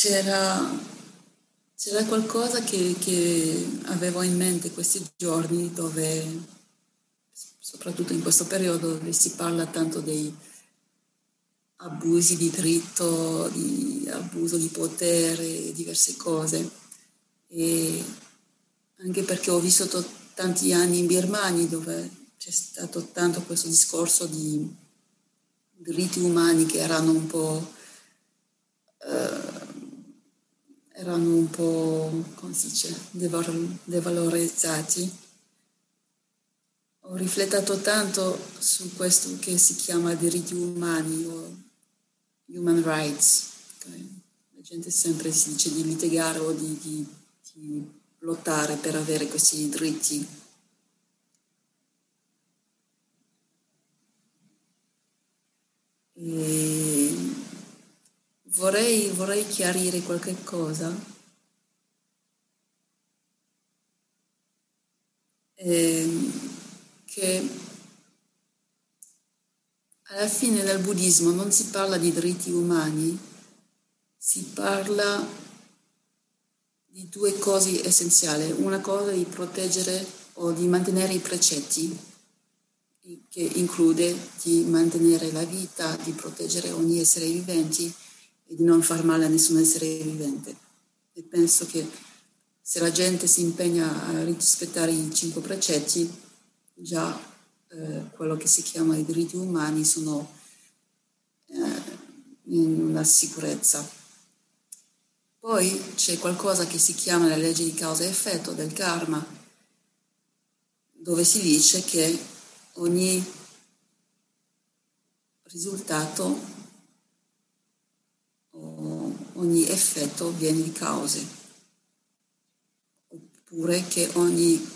c'era, c'era qualcosa che, che avevo in mente questi giorni dove, soprattutto in questo periodo, dove si parla tanto dei abusi di diritto, di abuso di potere, diverse cose. E anche perché ho vissuto tanti anni in Birmania dove c'è stato tanto questo discorso di diritti umani che erano un po', eh, erano un po', come si dice, devalorizzati. Ho riflettuto tanto su questo che si chiama diritti umani o human rights. La gente sempre si dice di litigare o di, di, di lottare per avere questi diritti. E vorrei, vorrei chiarire qualche cosa. Eh, che alla fine nel buddismo non si parla di diritti umani, si parla di due cose essenziali. Una cosa di proteggere o di mantenere i precetti, che include di mantenere la vita, di proteggere ogni essere vivente e di non far male a nessun essere vivente. E penso che se la gente si impegna a rispettare i cinque precetti, già eh, quello che si chiama i diritti umani sono eh, in una sicurezza. Poi c'è qualcosa che si chiama la legge di causa e effetto del karma, dove si dice che ogni risultato ogni effetto viene di cause, oppure che ogni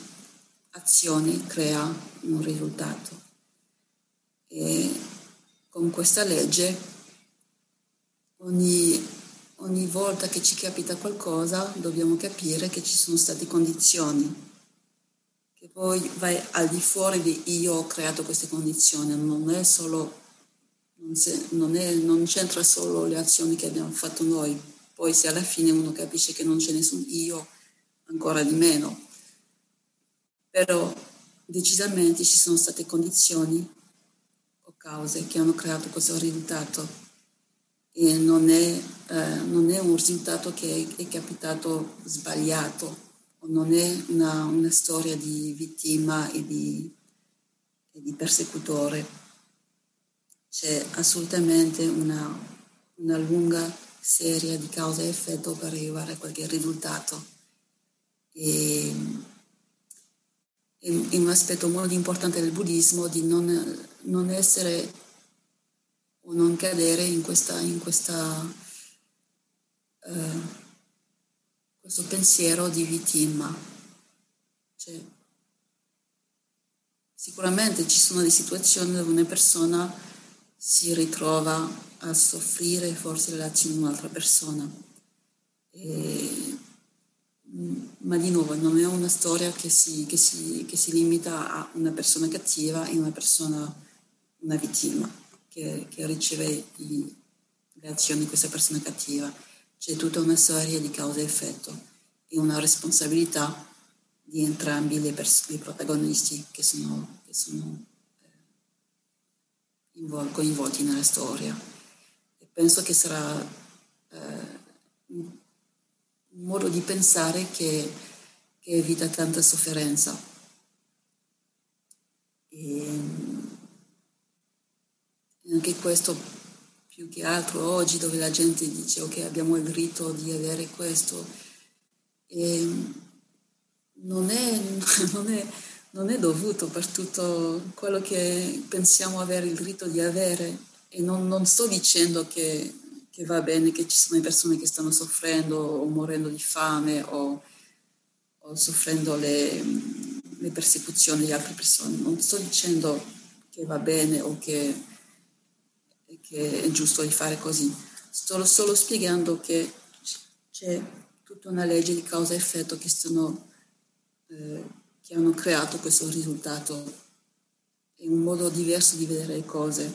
azione crea un risultato. E con questa legge ogni ogni volta che ci capita qualcosa dobbiamo capire che ci sono state condizioni, che poi vai al di fuori di io ho creato queste condizioni, non è solo, non, se, non, è, non c'entra solo le azioni che abbiamo fatto noi, poi se alla fine uno capisce che non c'è nessun io, ancora di meno. Però decisamente ci sono state condizioni o cause che hanno creato questo risultato e non è, eh, non è un risultato che è, è capitato sbagliato, non è una, una storia di vittima e di, e di, persecutore. C'è assolutamente una, una lunga serie di causa e effetto per arrivare a qualche risultato. E, è un aspetto molto importante del buddismo di non, non essere o non cadere in, questa, in questa, eh, questo pensiero di vittima. Cioè, sicuramente ci sono delle situazioni dove una persona si ritrova a soffrire forse l'azione di un'altra persona. E, ma di nuovo non è una storia che si, che si, che si limita a una persona cattiva e una persona, una vittima che, che riceve i, le azioni di questa persona cattiva. C'è tutta una storia di causa e effetto e una responsabilità di entrambi i pers- protagonisti che sono, che sono coinvolti nella storia. E penso che sarà eh, un modo di pensare che, che evita tanta sofferenza. E, anche questo più che altro oggi dove la gente dice ok abbiamo il diritto di avere questo e non, è, non, è, non è dovuto per tutto quello che pensiamo avere il diritto di avere e non, non sto dicendo che, che, va bene che ci sono persone che stanno soffrendo o morendo di fame o, o soffrendo le, le persecuzioni di altre persone non sto dicendo che va bene o che che è giusto di fare così. Sto solo spiegando che c'è tutta una legge di causa e effetto che, sono, eh, che hanno creato questo risultato. È un modo diverso di vedere le cose.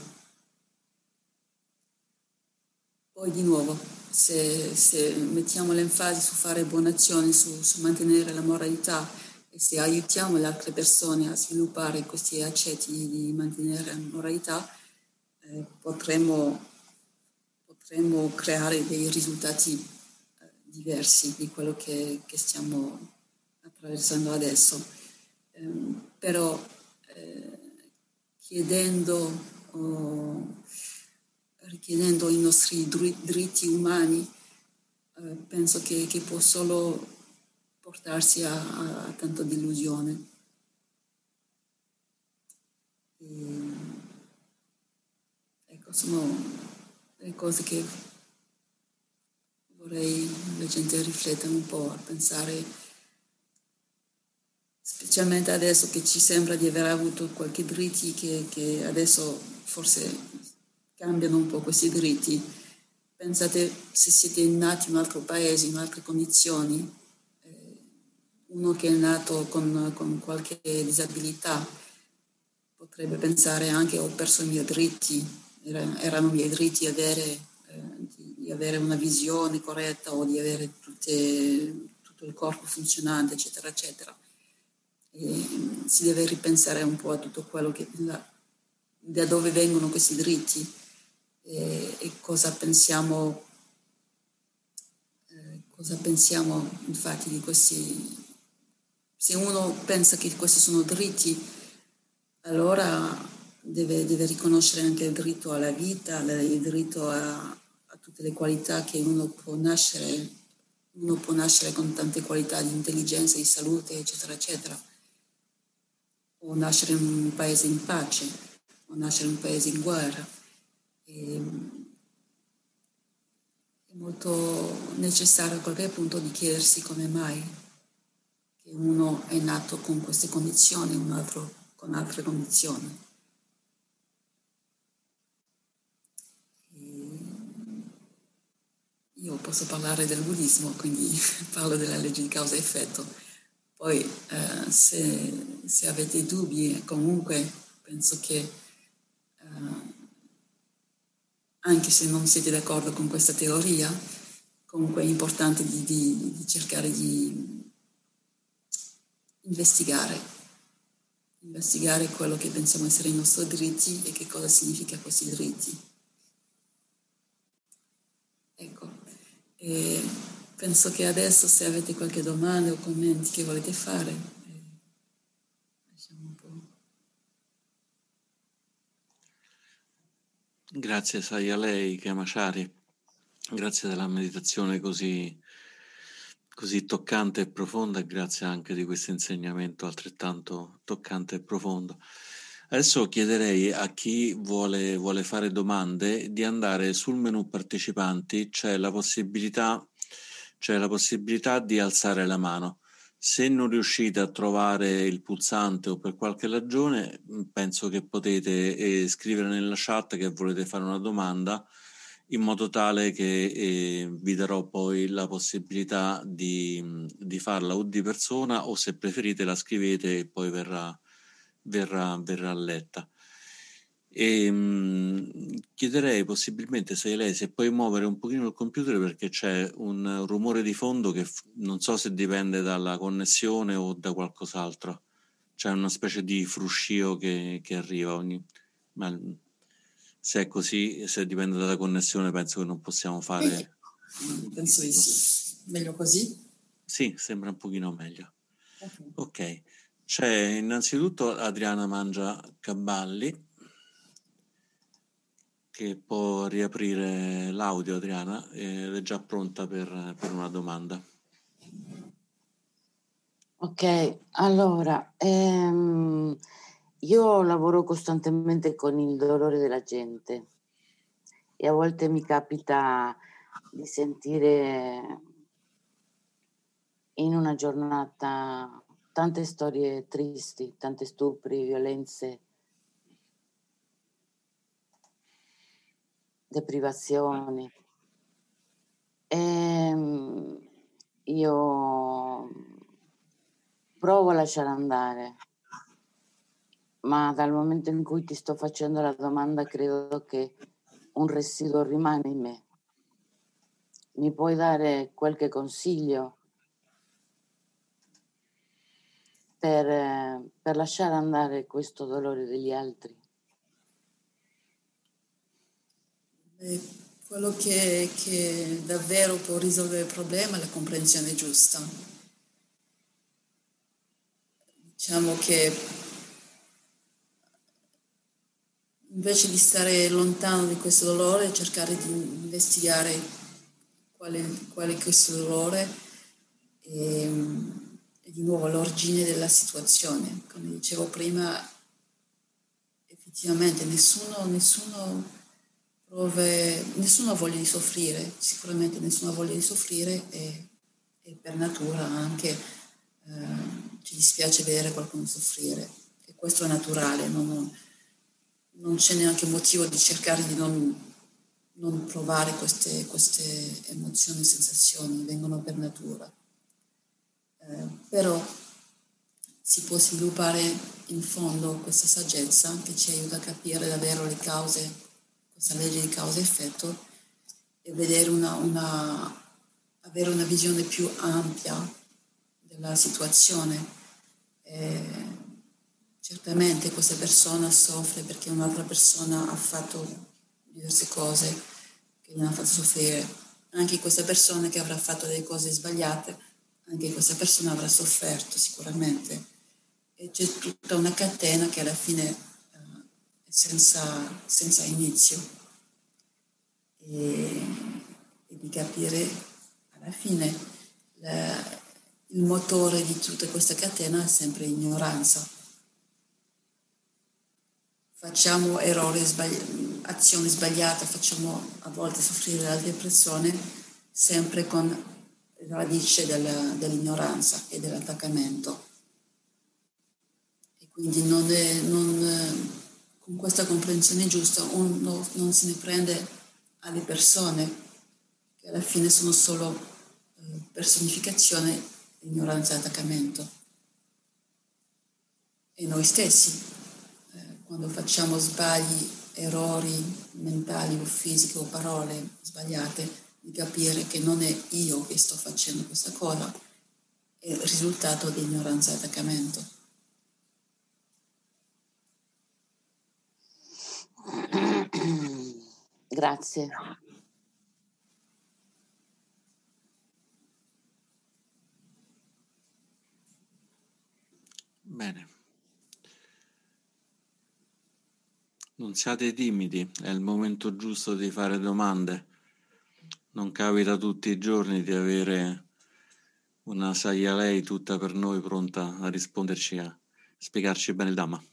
Poi di nuovo, se, se mettiamo l'enfasi su fare buone azioni, su, su, mantenere la moralità e se aiutiamo le altre persone a sviluppare questi accetti di mantenere la moralità, eh, potremo, potremo, creare dei risultati eh, diversi di quello che, che, stiamo attraversando adesso. Eh, però eh, chiedendo, oh, richiedendo i nostri diritti umani, eh, penso che, che, può solo portarsi a, a tanta delusione. E, ecco, sono le cose che vorrei la gente riflettere un po', a pensare, specialmente adesso che ci sembra di aver avuto qualche diritti che, che adesso forse cambiano un po' questi diritti. Pensate se siete nati in un altro paese, in altre condizioni, eh, uno che è nato con, con, qualche disabilità potrebbe pensare anche ho perso i miei diritti, Era, erano i miei diritti avere, eh, di avere una visione corretta o di avere tutte, tutto il corpo funzionante, eccetera, eccetera. E si deve ripensare un po' a tutto quello che da dove vengono questi diritti e, e cosa pensiamo eh, cosa pensiamo infatti di questi se uno pensa che questi sono diritti allora deve, deve riconoscere anche il diritto alla vita il diritto a, a tutte le qualità che uno può nascere uno può nascere con tante qualità di intelligenza, di salute, eccetera, eccetera. O nascere in un paese in pace, o nascere in un paese in guerra. E è molto necessario a qualche punto di chiedersi come mai che uno è nato con queste condizioni, un altro con altre condizioni. io posso parlare del buddismo, quindi parlo della legge di causa e effetto. Poi eh, se, se, avete dubbi, comunque penso che eh, anche se non siete d'accordo con questa teoria, comunque è importante di, di, di cercare di investigare, investigare quello che pensiamo essere i nostri diritti e che cosa significa questi diritti. Ecco, e penso che adesso se avete qualche domanda o commenti che volete fare, Grazie sai a lei, Kamashari, grazie della meditazione così, così toccante e profonda e grazie anche di questo insegnamento altrettanto toccante e profondo. Adesso chiederei a chi vuole, vuole fare domande di andare sul menu partecipanti, c'è la possibilità, c'è la possibilità di alzare la mano. Se non riuscite a trovare il pulsante o per qualche ragione, mm, penso che potete eh, scrivere nella chat che volete fare una domanda in modo tale che eh, vi darò poi la possibilità di, mm, di, farla o di persona o se preferite la scrivete e poi verrà, verrà, verrà letta. E, mh, chiederei possibilmente se lei se puoi muovere un pochino il computer perché c'è un rumore di fondo che non so se dipende dalla connessione o da qualcos'altro. C'è una specie di fruscio che, che arriva ogni... Ma se è così, se dipende dalla connessione, penso che non possiamo fare... Penso di sì. Meglio così? Sì, sembra un pochino meglio. Ok. okay. C'è innanzitutto Adriana Mangia Caballi che può riaprire l'audio Adriana ed è già pronta per, per una domanda. Ok, allora, ehm, io lavoro costantemente con il dolore della gente e a volte mi capita di sentire in una giornata tante storie tristi, tante stupri, violenze, deprivazioni. E ehm, io provo a lasciare andare, ma dal momento in cui ti sto facendo la domanda credo che un residuo rimane in me mi puoi dare qualche consiglio per, per lasciare andare questo dolore degli altri? E quello che, che davvero può risolvere il problema è la comprensione giusta. Diciamo che invece di stare lontano di questo dolore, cercare di investigare qual qual è questo dolore e, e, di nuovo l'origine della situazione. Come dicevo prima, effettivamente nessuno, nessuno prove, nessuno ha voglia di soffrire, sicuramente nessuno ha voglia di soffrire e, e per natura anche eh, ci dispiace vedere qualcuno soffrire e questo è naturale, non, non c'è neanche motivo di cercare di non, non provare queste, queste, emozioni e sensazioni, vengono per natura. Eh, però si può sviluppare in fondo questa saggezza che ci aiuta a capire davvero le cause questa legge di causa e effetto e vedere una, una, avere una visione più ampia della situazione. E certamente questa persona soffre perché un'altra persona ha fatto diverse cose che gli hanno fatto soffrire. Anche questa persona che avrà fatto delle cose sbagliate, anche questa persona avrà sofferto sicuramente. E c'è tutta una catena che alla fine senza, senza inizio e, e, di capire alla fine la, il motore di tutta questa catena è sempre ignoranza. Facciamo errori, sbagli- azioni sbagliate, facciamo a volte soffrire altre persone sempre con radice del, dell'ignoranza e dell'attaccamento. E quindi non è, non, con questa comprensione giusta uno non se ne prende alle persone che alla fine sono solo eh, personificazione ignoranza e attaccamento. E noi stessi, eh, quando facciamo sbagli, errori mentali o fisici o parole sbagliate, di capire che non è io che sto facendo questa cosa, è il risultato di ignoranza e attaccamento. Grazie. Bene. Non siate timidi, è il momento giusto di fare domande. Non capita tutti i giorni di avere una saia lei tutta per noi pronta a risponderci, a spiegarci bene il Dhamma.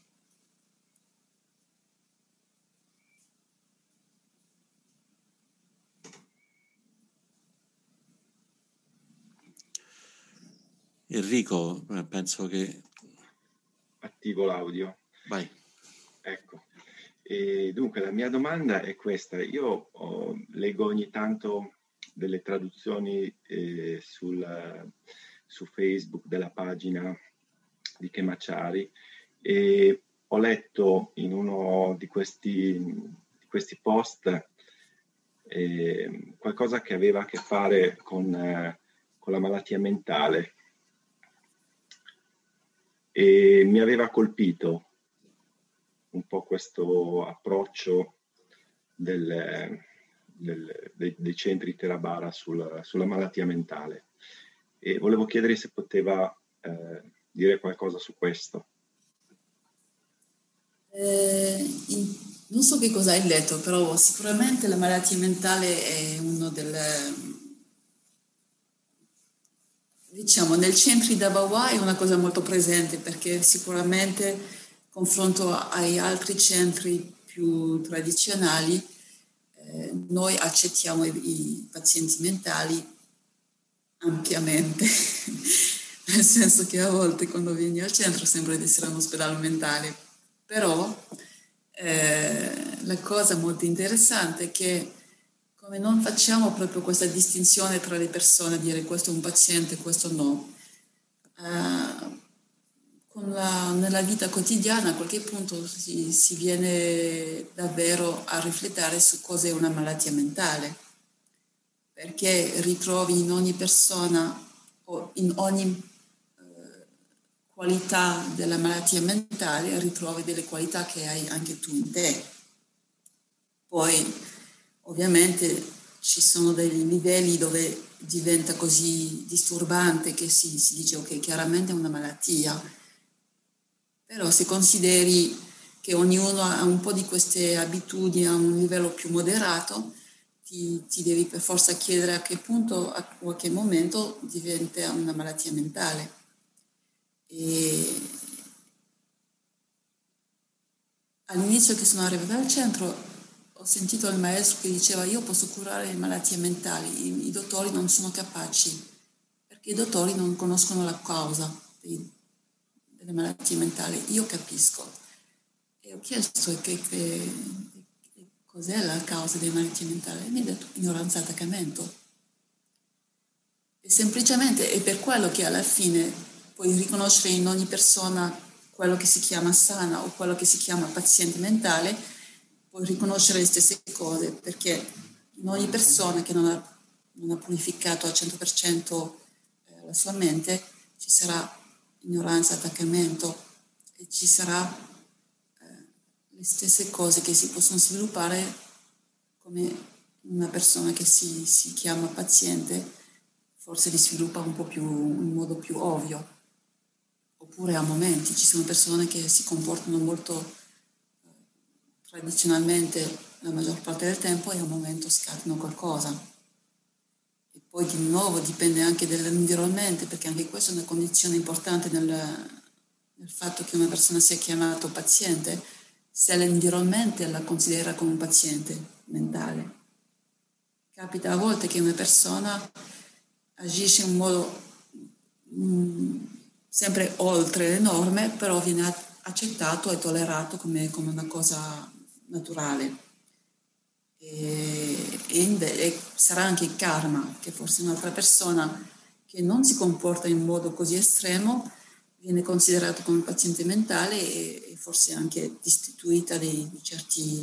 Enrico, eh, penso che... Attivo l'audio. Vai. Ecco. E dunque, la mia domanda è questa. Io oh, leggo ogni tanto delle traduzioni eh, sul, su Facebook della pagina di Chemacciari e ho letto in uno di questi, di questi post eh, qualcosa che aveva a che fare con, eh, con la malattia mentale e mi aveva colpito un po' questo approccio del, del, dei, dei, centri Terabara sulla, sulla, malattia mentale e volevo chiedere se poteva eh, dire qualcosa su questo. Eh, non so che cosa hai letto, però sicuramente la malattia mentale è uno delle Diciamo, nel centro di Davao è una cosa molto presente perché sicuramente confronto ai altri centri più tradizionali eh, noi accettiamo i, i, pazienti mentali ampiamente, nel senso che a volte quando vieni al centro sembra di essere un ospedale mentale, però eh, la cosa molto interessante è che come non facciamo proprio questa distinzione tra le persone, dire questo è un paziente, questo no. Uh, la, nella vita quotidiana a qualche punto si, si, viene davvero a riflettere su cos'è una malattia mentale. perché ritrovi in ogni persona o in ogni eh, qualità della malattia mentale, ritrovi delle qualità che hai anche tu in te. Poi ovviamente ci sono dei livelli dove diventa così disturbante che si, si dice ok, chiaramente è una malattia, però se consideri che ognuno ha un po' di queste abitudini a un livello più moderato, ti, ti, devi per forza chiedere a che punto, a qualche momento diventa una malattia mentale. E all'inizio che sono arrivata al centro sentito il maestro che diceva io posso curare le malattie mentali, i, i dottori non sono capaci, perché i dottori non conoscono la causa dei, delle malattie mentali. Io capisco. E ho chiesto che, che Cos'è la causa dei malattie mentali? E mi ha detto ignoranza attaccamento. E semplicemente è per quello che alla fine puoi riconoscere in ogni persona quello che si chiama sana o quello che si chiama paziente mentale, puoi riconoscere le stesse cose, perché in ogni persona che non ha, non ha purificato al 100% eh, la sua mente ci sarà ignoranza, attaccamento e ci sarà le stesse cose che si possono sviluppare come una persona che si, si chiama paziente forse li sviluppa un po' più in modo più ovvio. Oppure a momenti ci sono persone che si comportano molto eh, tradizionalmente la maggior parte del tempo a un momento scattano qualcosa e poi di nuovo dipende anche dall'environment perché anche questa è una condizione importante nel, nel fatto che una persona sia chiamata paziente se l'environment la considera come un paziente mentale. Capita a volte che una persona agisce in un modo mm, sempre oltre le norme, però viene accettato e tollerato come, come una cosa naturale. E, e, sarà anche il karma, che forse un'altra persona che non si comporta in modo così estremo viene considerato come paziente mentale e, e forse anche destituita di, di certi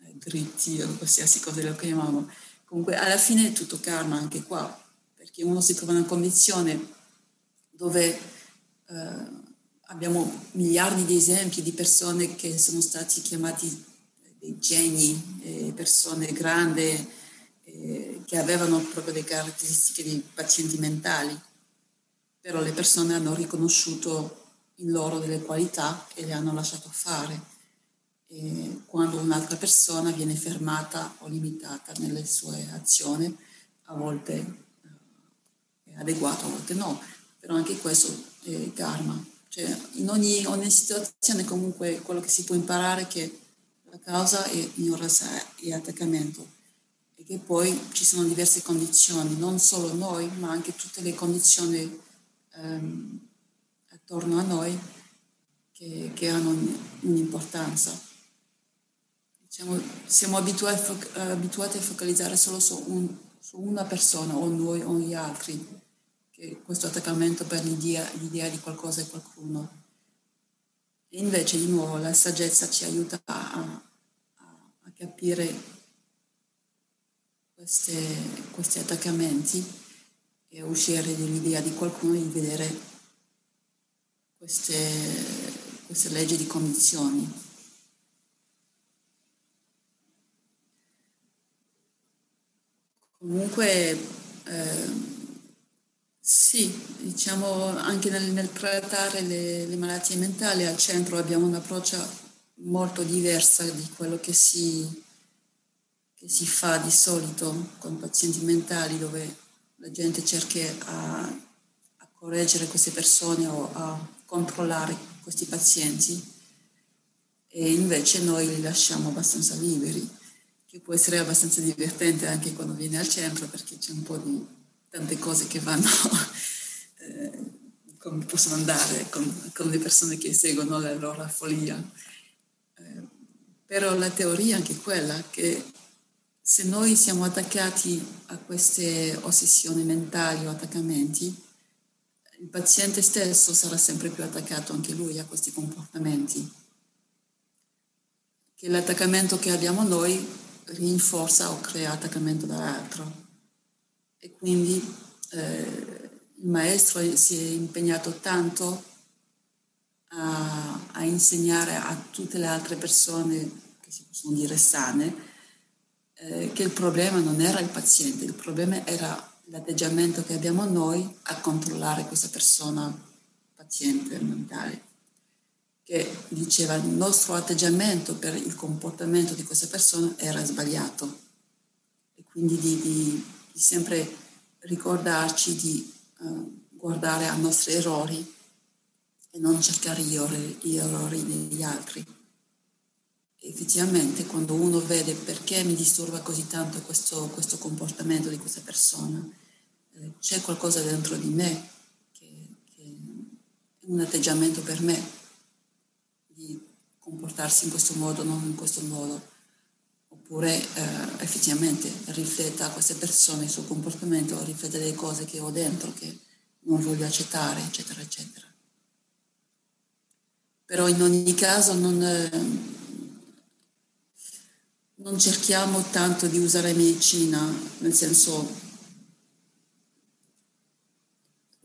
eh, diritti o qualsiasi cosa lo chiamiamo. Comunque alla fine è tutto karma anche qua, perché uno si trova in una condizione dove eh, abbiamo miliardi di esempi di persone che sono stati chiamati dei geni, eh, persone grandi eh, che avevano proprio le caratteristiche di pazienti mentali però le persone hanno riconosciuto in loro delle qualità e le hanno lasciato fare. E quando un'altra persona viene fermata o limitata nelle sue azioni, a volte eh, è adeguato, a volte no, però anche questo è karma. Cioè, in ogni, ogni situazione comunque quello che si può imparare è che la causa è ignoranza e attaccamento e che poi ci sono diverse condizioni, non solo noi, ma anche tutte le condizioni ehm, attorno a noi che, che hanno un'importanza. Diciamo, siamo abituati, abituati, a focalizzare solo su, un, su, una persona, o noi o gli altri, che questo attaccamento per l'idea, l'idea di qualcosa e qualcuno. E invece, di nuovo, la saggezza ci aiuta a, a, capire queste, questi attaccamenti e uscire dall'idea di qualcuno di vedere queste, queste leggi di condizioni. Comunque, eh, sì, diciamo anche nel, nel trattare le, le, malattie mentali al centro abbiamo un approccio molto diverso di quello che si, che si fa di solito con pazienti mentali dove la gente cerchi a, a correggere queste persone o a controllare questi pazienti. E invece noi li lasciamo abbastanza liberi, che può essere abbastanza divertente anche quando viene al centro perché c'è un po' di tante cose che vanno eh, come possono andare con, con, le persone che seguono la loro follia. Eh, però la teoria è anche quella che se noi siamo attaccati a queste ossessioni mentali o attaccamenti, il paziente stesso sarà sempre più attaccato anche lui a questi comportamenti. Che l'attaccamento che abbiamo noi rinforza o crea attaccamento dall'altro. E quindi eh, il maestro si è impegnato tanto a, a, insegnare a tutte le altre persone, che si possono dire sane, eh, che il problema non era il paziente, il problema era l'atteggiamento che abbiamo noi a controllare questa persona paziente mentale che diceva il nostro atteggiamento per il comportamento di questa persona era sbagliato. E quindi di, di, di sempre ricordarci di uh, guardare ai nostri errori e non cercare gli errori, gli degli altri. effettivamente quando uno vede perché mi disturba così tanto questo, questo comportamento di questa persona, eh, c'è qualcosa dentro di me che, che è un atteggiamento per me di comportarsi in questo modo, non in questo modo oppure eh, effettivamente rifletta a queste persone il suo comportamento, riflette le cose che ho dentro che non voglio accettare, eccetera, eccetera. Però in ogni caso non, eh, non cerchiamo tanto di usare medicina, nel senso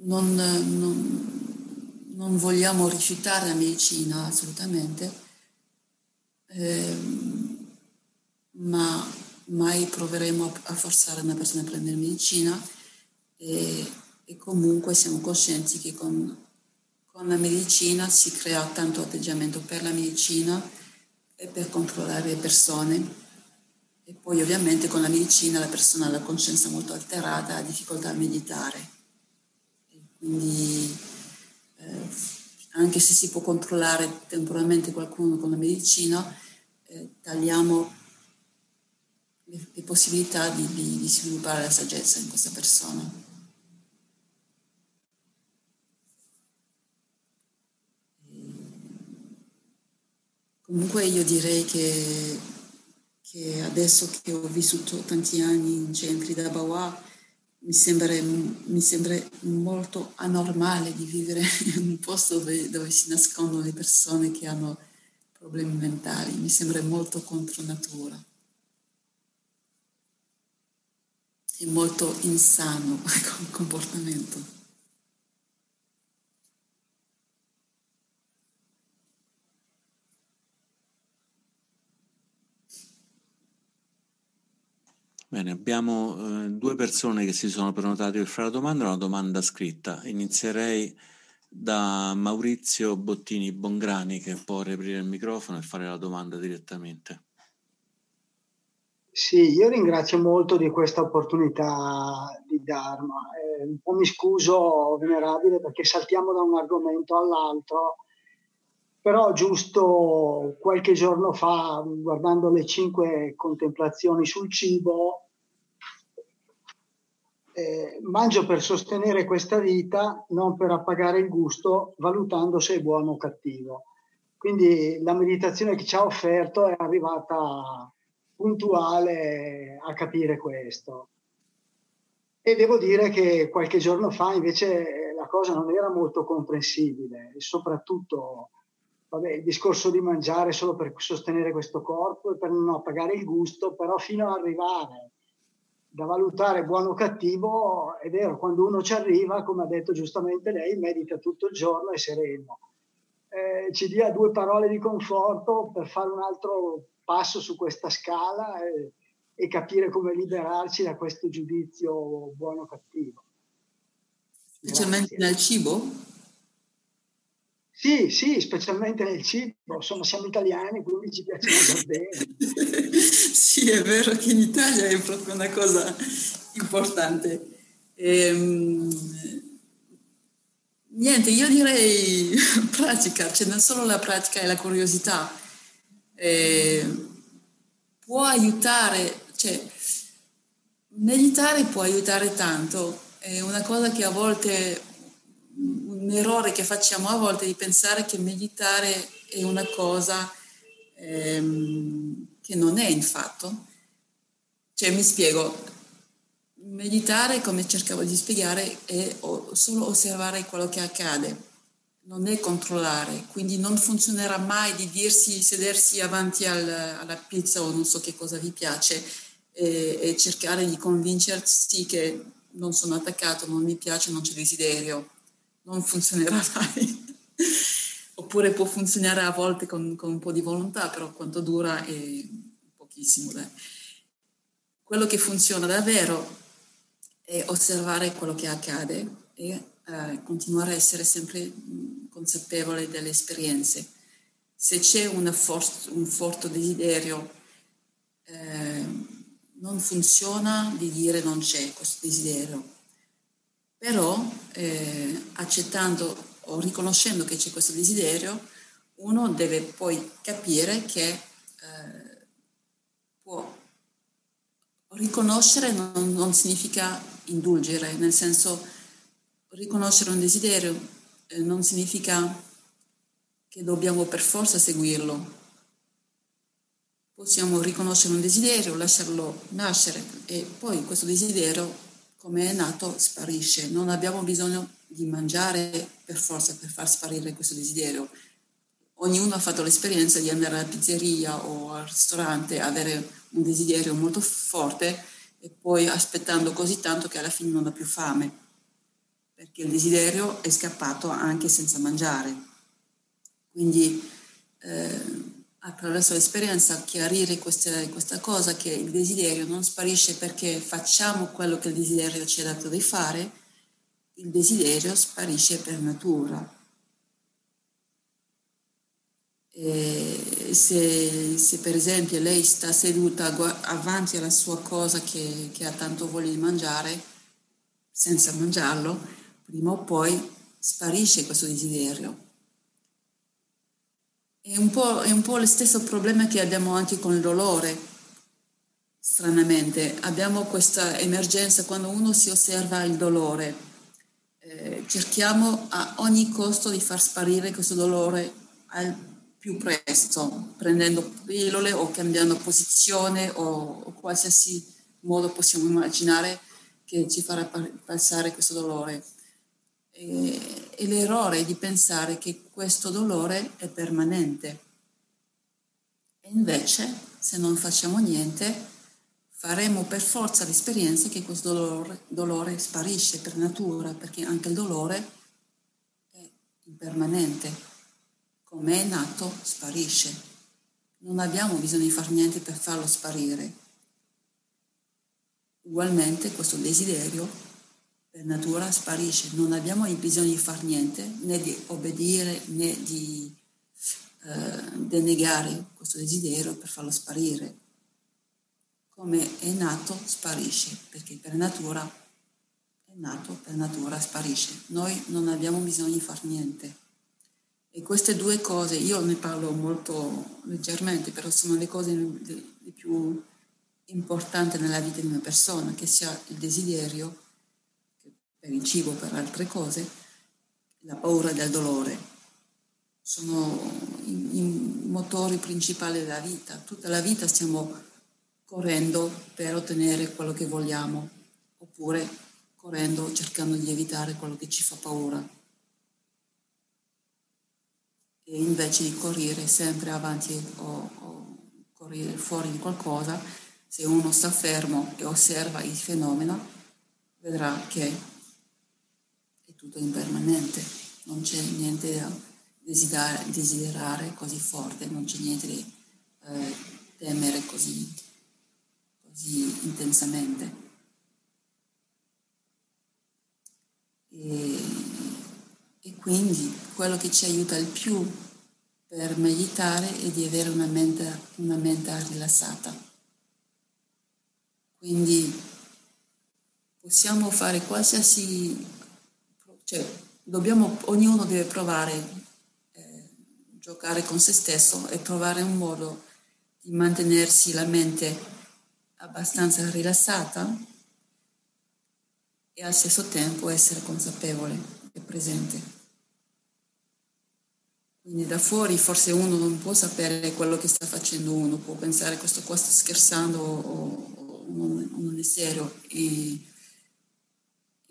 non, non, non vogliamo rifiutare la medicina assolutamente. Eh, ma mai proveremo a forzare una persona a prendere medicina e, e comunque siamo coscienti che con, con, la medicina si crea tanto atteggiamento per la medicina e per controllare le persone e poi ovviamente con la medicina la persona ha la coscienza molto alterata, ha difficoltà a meditare. E quindi eh, anche se si può controllare temporalmente qualcuno con la medicina, eh, tagliamo le, possibilità di, di, di sviluppare la saggezza in questa persona. Comunque io direi che, che, adesso che ho vissuto tanti anni in centri da Bawa, mi sembra, mi sembra molto anormale di vivere in un posto dove, dove, si nascondono le persone che hanno problemi mentali, mi sembra molto contro natura. È molto insano come comportamento. Bene, abbiamo eh, due persone che si sono prenotate per fare la domanda, una domanda scritta. Inizierei da Maurizio Bottini Bongrani che può riaprire il microfono e fare la domanda direttamente. Sì, io ringrazio molto di questa opportunità di Dharma. Eh, un po' mi scuso, venerabile, perché saltiamo da un argomento all'altro, però giusto qualche giorno fa, guardando le cinque contemplazioni sul cibo, eh, mangio per sostenere questa vita, non per appagare il gusto, valutando se è buono o cattivo. Quindi la meditazione che ci ha offerto è arrivata puntuale a capire questo. E devo dire che qualche giorno fa invece la cosa non era molto comprensibile soprattutto vabbè, il discorso di mangiare solo per sostenere questo corpo e per non appagare il gusto, però fino ad arrivare da valutare buono o cattivo, è vero, quando uno ci arriva, come ha detto giustamente lei, medita tutto il giorno e sereno. Eh, ci dia due parole di conforto per fare un altro passo su questa scala e, e capire come liberarci da questo giudizio buono o cattivo. Specialmente nel cibo? Sì, sì, specialmente nel cibo. Insomma, siamo italiani, quindi ci piace mangiare bene. sì, è vero che in Italia è proprio una cosa importante. Ehm, niente, io direi pratica, cioè non solo la pratica e la curiosità, eh, può aiutare, cioè meditare può aiutare tanto, è una cosa che a volte, un errore che facciamo a volte è di pensare che meditare è una cosa ehm, che non è in fatto. Cioè mi spiego, meditare come cercavo di spiegare è solo osservare quello che accade non è controllare, quindi non funzionerà mai di dirsi, sedersi avanti al, alla pizza o non so che cosa vi piace e, e cercare di convincersi che non sono attaccato, non mi piace, non c'è desiderio, non funzionerà mai. Oppure può funzionare a volte con, con, un po' di volontà, però quanto dura è pochissimo. Dai. Quello che funziona davvero è osservare quello che accade e eh, continuare a essere sempre consapevole delle esperienze. Se c'è for- un forte desiderio, eh, non funziona di dire non c'è questo desiderio, però eh, accettando o riconoscendo che c'è questo desiderio, uno deve poi capire che eh, può riconoscere non, non, significa indulgere, nel senso riconoscere un desiderio eh, non significa che dobbiamo per forza seguirlo. Possiamo riconoscere un desiderio, lasciarlo nascere e poi questo desiderio, come è nato, sparisce. Non abbiamo bisogno di mangiare per forza per far sparire questo desiderio. Ognuno ha fatto l'esperienza di andare alla pizzeria o al ristorante, avere un desiderio molto forte e poi aspettando così tanto che alla fine non ha più fame, perché il desiderio è scappato anche senza mangiare. Quindi eh, attraverso l'esperienza chiarire questa, questa cosa che il desiderio non sparisce perché facciamo quello che il desiderio ci ha dato di fare, il desiderio sparisce per natura. Se, se, per esempio lei sta seduta avanti alla sua cosa che, che ha tanto voglia di mangiare, senza mangiarlo, prima o poi sparisce questo desiderio. È un, po', è un po' lo stesso problema che abbiamo anche con il dolore, stranamente. Abbiamo questa emergenza quando uno si osserva il dolore eh, cerchiamo a ogni costo di far sparire questo dolore al più presto, prendendo pillole o cambiando posizione o, o qualsiasi modo possiamo immaginare che ci farà passare questo dolore. E, l'errore di pensare che questo dolore è permanente. E invece, se non facciamo niente, faremo per forza l'esperienza che questo dolore, dolore sparisce per natura, perché anche il dolore è impermanente. Come è nato, sparisce. Non abbiamo bisogno di fare niente per farlo sparire. Ugualmente questo desiderio per natura sparisce. Non abbiamo bisogno di fare niente, né di obbedire, né di eh, denegare questo desiderio per farlo sparire come è nato sparisce, perché per natura è nato, per natura sparisce. Noi non abbiamo bisogno di fare niente. E queste due cose, io ne parlo molto leggermente, però sono le cose le più importanti nella vita di una persona, che sia il desiderio per il cibo, per altre cose, la paura del dolore. Sono i, motori principali della vita. Tutta la vita stiamo correndo per ottenere quello che vogliamo, oppure correndo cercando di evitare quello che ci fa paura. E invece di correre sempre avanti o, o correre fuori di qualcosa, se uno sta fermo e osserva il fenomeno, vedrà che tutto impermanente, non c'è niente da desiderare, desiderare così forte, non c'è niente da eh, temere così così intensamente. E, e quindi quello che ci aiuta il più per meditare è di avere una mente, una mente rilassata. Quindi possiamo fare qualsiasi, cioè dobbiamo, ognuno deve provare, eh, giocare con se stesso e trovare un modo di mantenersi la mente abbastanza rilassata e allo stesso tempo essere consapevole e presente. Quindi da fuori forse uno non può sapere quello che sta facendo uno, può pensare questo qua sta scherzando o, o non, non, è serio. E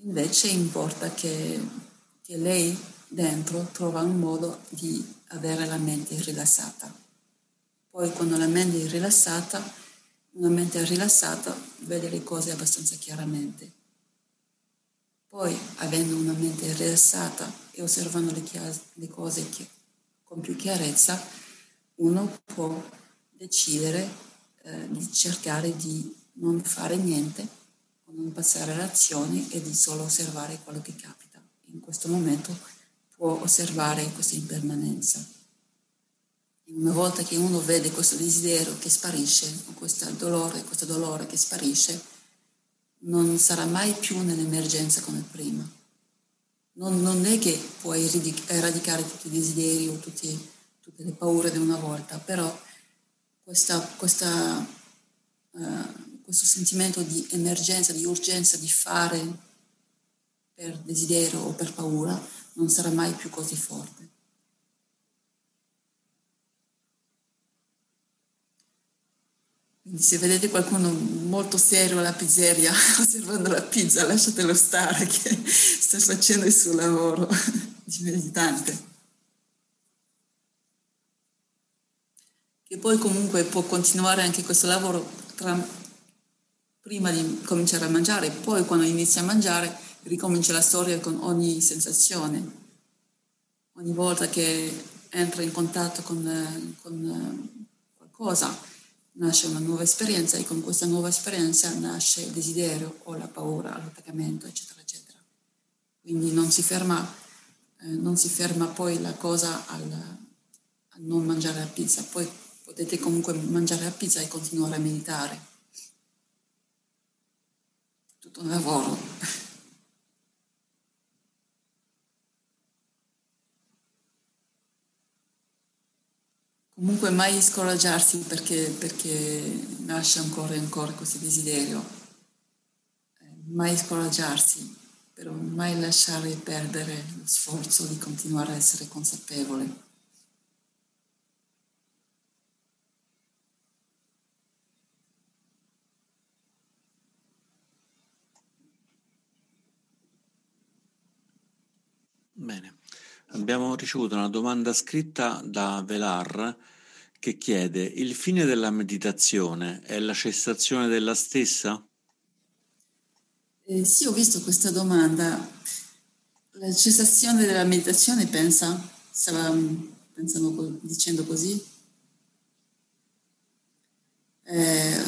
invece importa che, che lei dentro trova un modo di avere la mente rilassata. Poi quando la mente è rilassata una mente rilassata vede le cose abbastanza chiaramente Poi, avendo una mente rilassata e osservando le, chias- le cose che, con più chiarezza, uno può decidere eh, di cercare di non fare niente, non passare alle azioni e di solo osservare quello che capita. In questo momento può osservare questa impermanenza. E una volta che uno vede questo desiderio che sparisce, questo dolore, questo dolore che sparisce, non sarà mai più nell'emergenza come prima. Non, non è che puoi eradicare tutti i desideri o tutti, tutte le paure di una volta, però questa, questa, uh, questo sentimento di emergenza, di urgenza di fare per desiderio o per paura non sarà mai più così forte. Quindi se vedete qualcuno molto serio alla pizzeria osservando la pizza, lasciatelo stare che sta facendo il suo lavoro di meditante. Che poi comunque può continuare anche questo lavoro tra, prima di cominciare a mangiare, poi quando inizia a mangiare ricomincia la storia con ogni sensazione. Ogni volta che entra in contatto con, con qualcosa nasce una nuova esperienza e con questa nuova esperienza nasce il desiderio o la paura, l'attaccamento, eccetera, eccetera. Quindi non si ferma, eh, non si ferma poi la cosa al, al, non mangiare la pizza, poi potete comunque mangiare la pizza e continuare a meditare. Tutto un lavoro. Comunque mai scoraggiarsi perché, perché nasce ancora e ancora questo desiderio. Eh, mai scoraggiarsi, però mai lasciare perdere lo sforzo di continuare a essere consapevole. Bene. Abbiamo ricevuto una domanda scritta da Velar che chiede il fine della meditazione è la cessazione della stessa? Eh, sì, ho visto questa domanda. La cessazione della meditazione pensa? Stava pensando, dicendo così? Eh,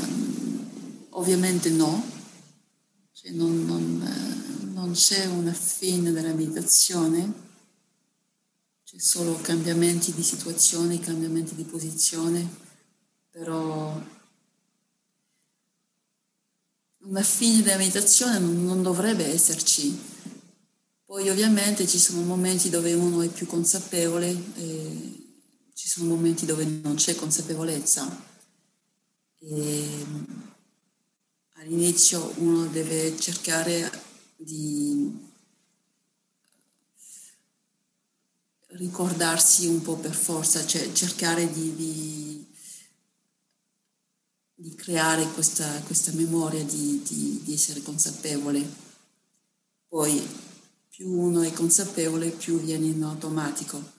ovviamente no, cioè non, non, eh, non c'è una fine della meditazione c'è solo cambiamenti di situazione, cambiamenti di posizione, però una fine della meditazione non, non dovrebbe esserci. Poi ovviamente ci sono momenti dove uno è più consapevole e ci sono momenti dove non c'è consapevolezza. E all'inizio uno deve cercare di ricordarsi un po' per forza, cioè cercare di, di, di creare questa, questa memoria di, di, essere consapevole. Poi più uno è consapevole, più viene in automatico.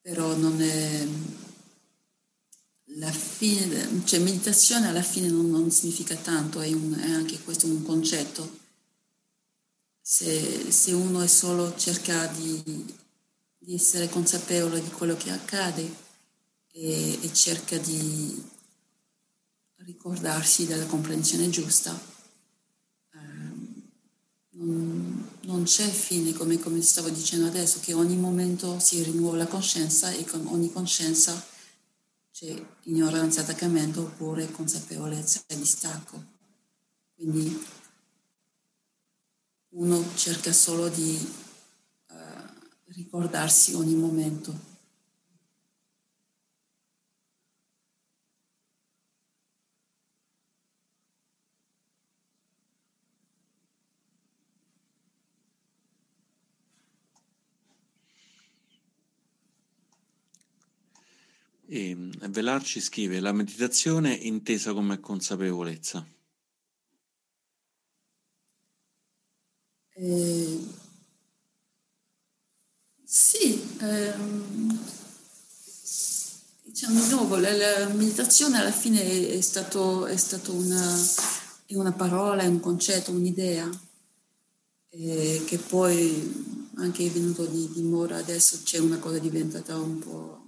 Però non è la fine, cioè meditazione alla fine non, non significa tanto, è, un, è anche questo un concetto. Se, se uno è solo cerca di, di, essere consapevole di quello che accade e, e cerca di ricordarsi della comprensione giusta, eh, non, non, c'è fine, come, come, stavo dicendo adesso, che ogni momento si rinnuova la coscienza e con ogni coscienza c'è ignoranza, attaccamento oppure consapevolezza e distacco. Quindi uno cerca solo di uh, ricordarsi ogni momento. E Velarci scrive la meditazione intesa come consapevolezza. Eh, sì, ehm, diciamo di nuovo, la, la, meditazione alla fine è, stato, è stato una, è una parola, è un concetto, un'idea. e che poi anche è venuto di, di moda adesso c'è una cosa diventata un po'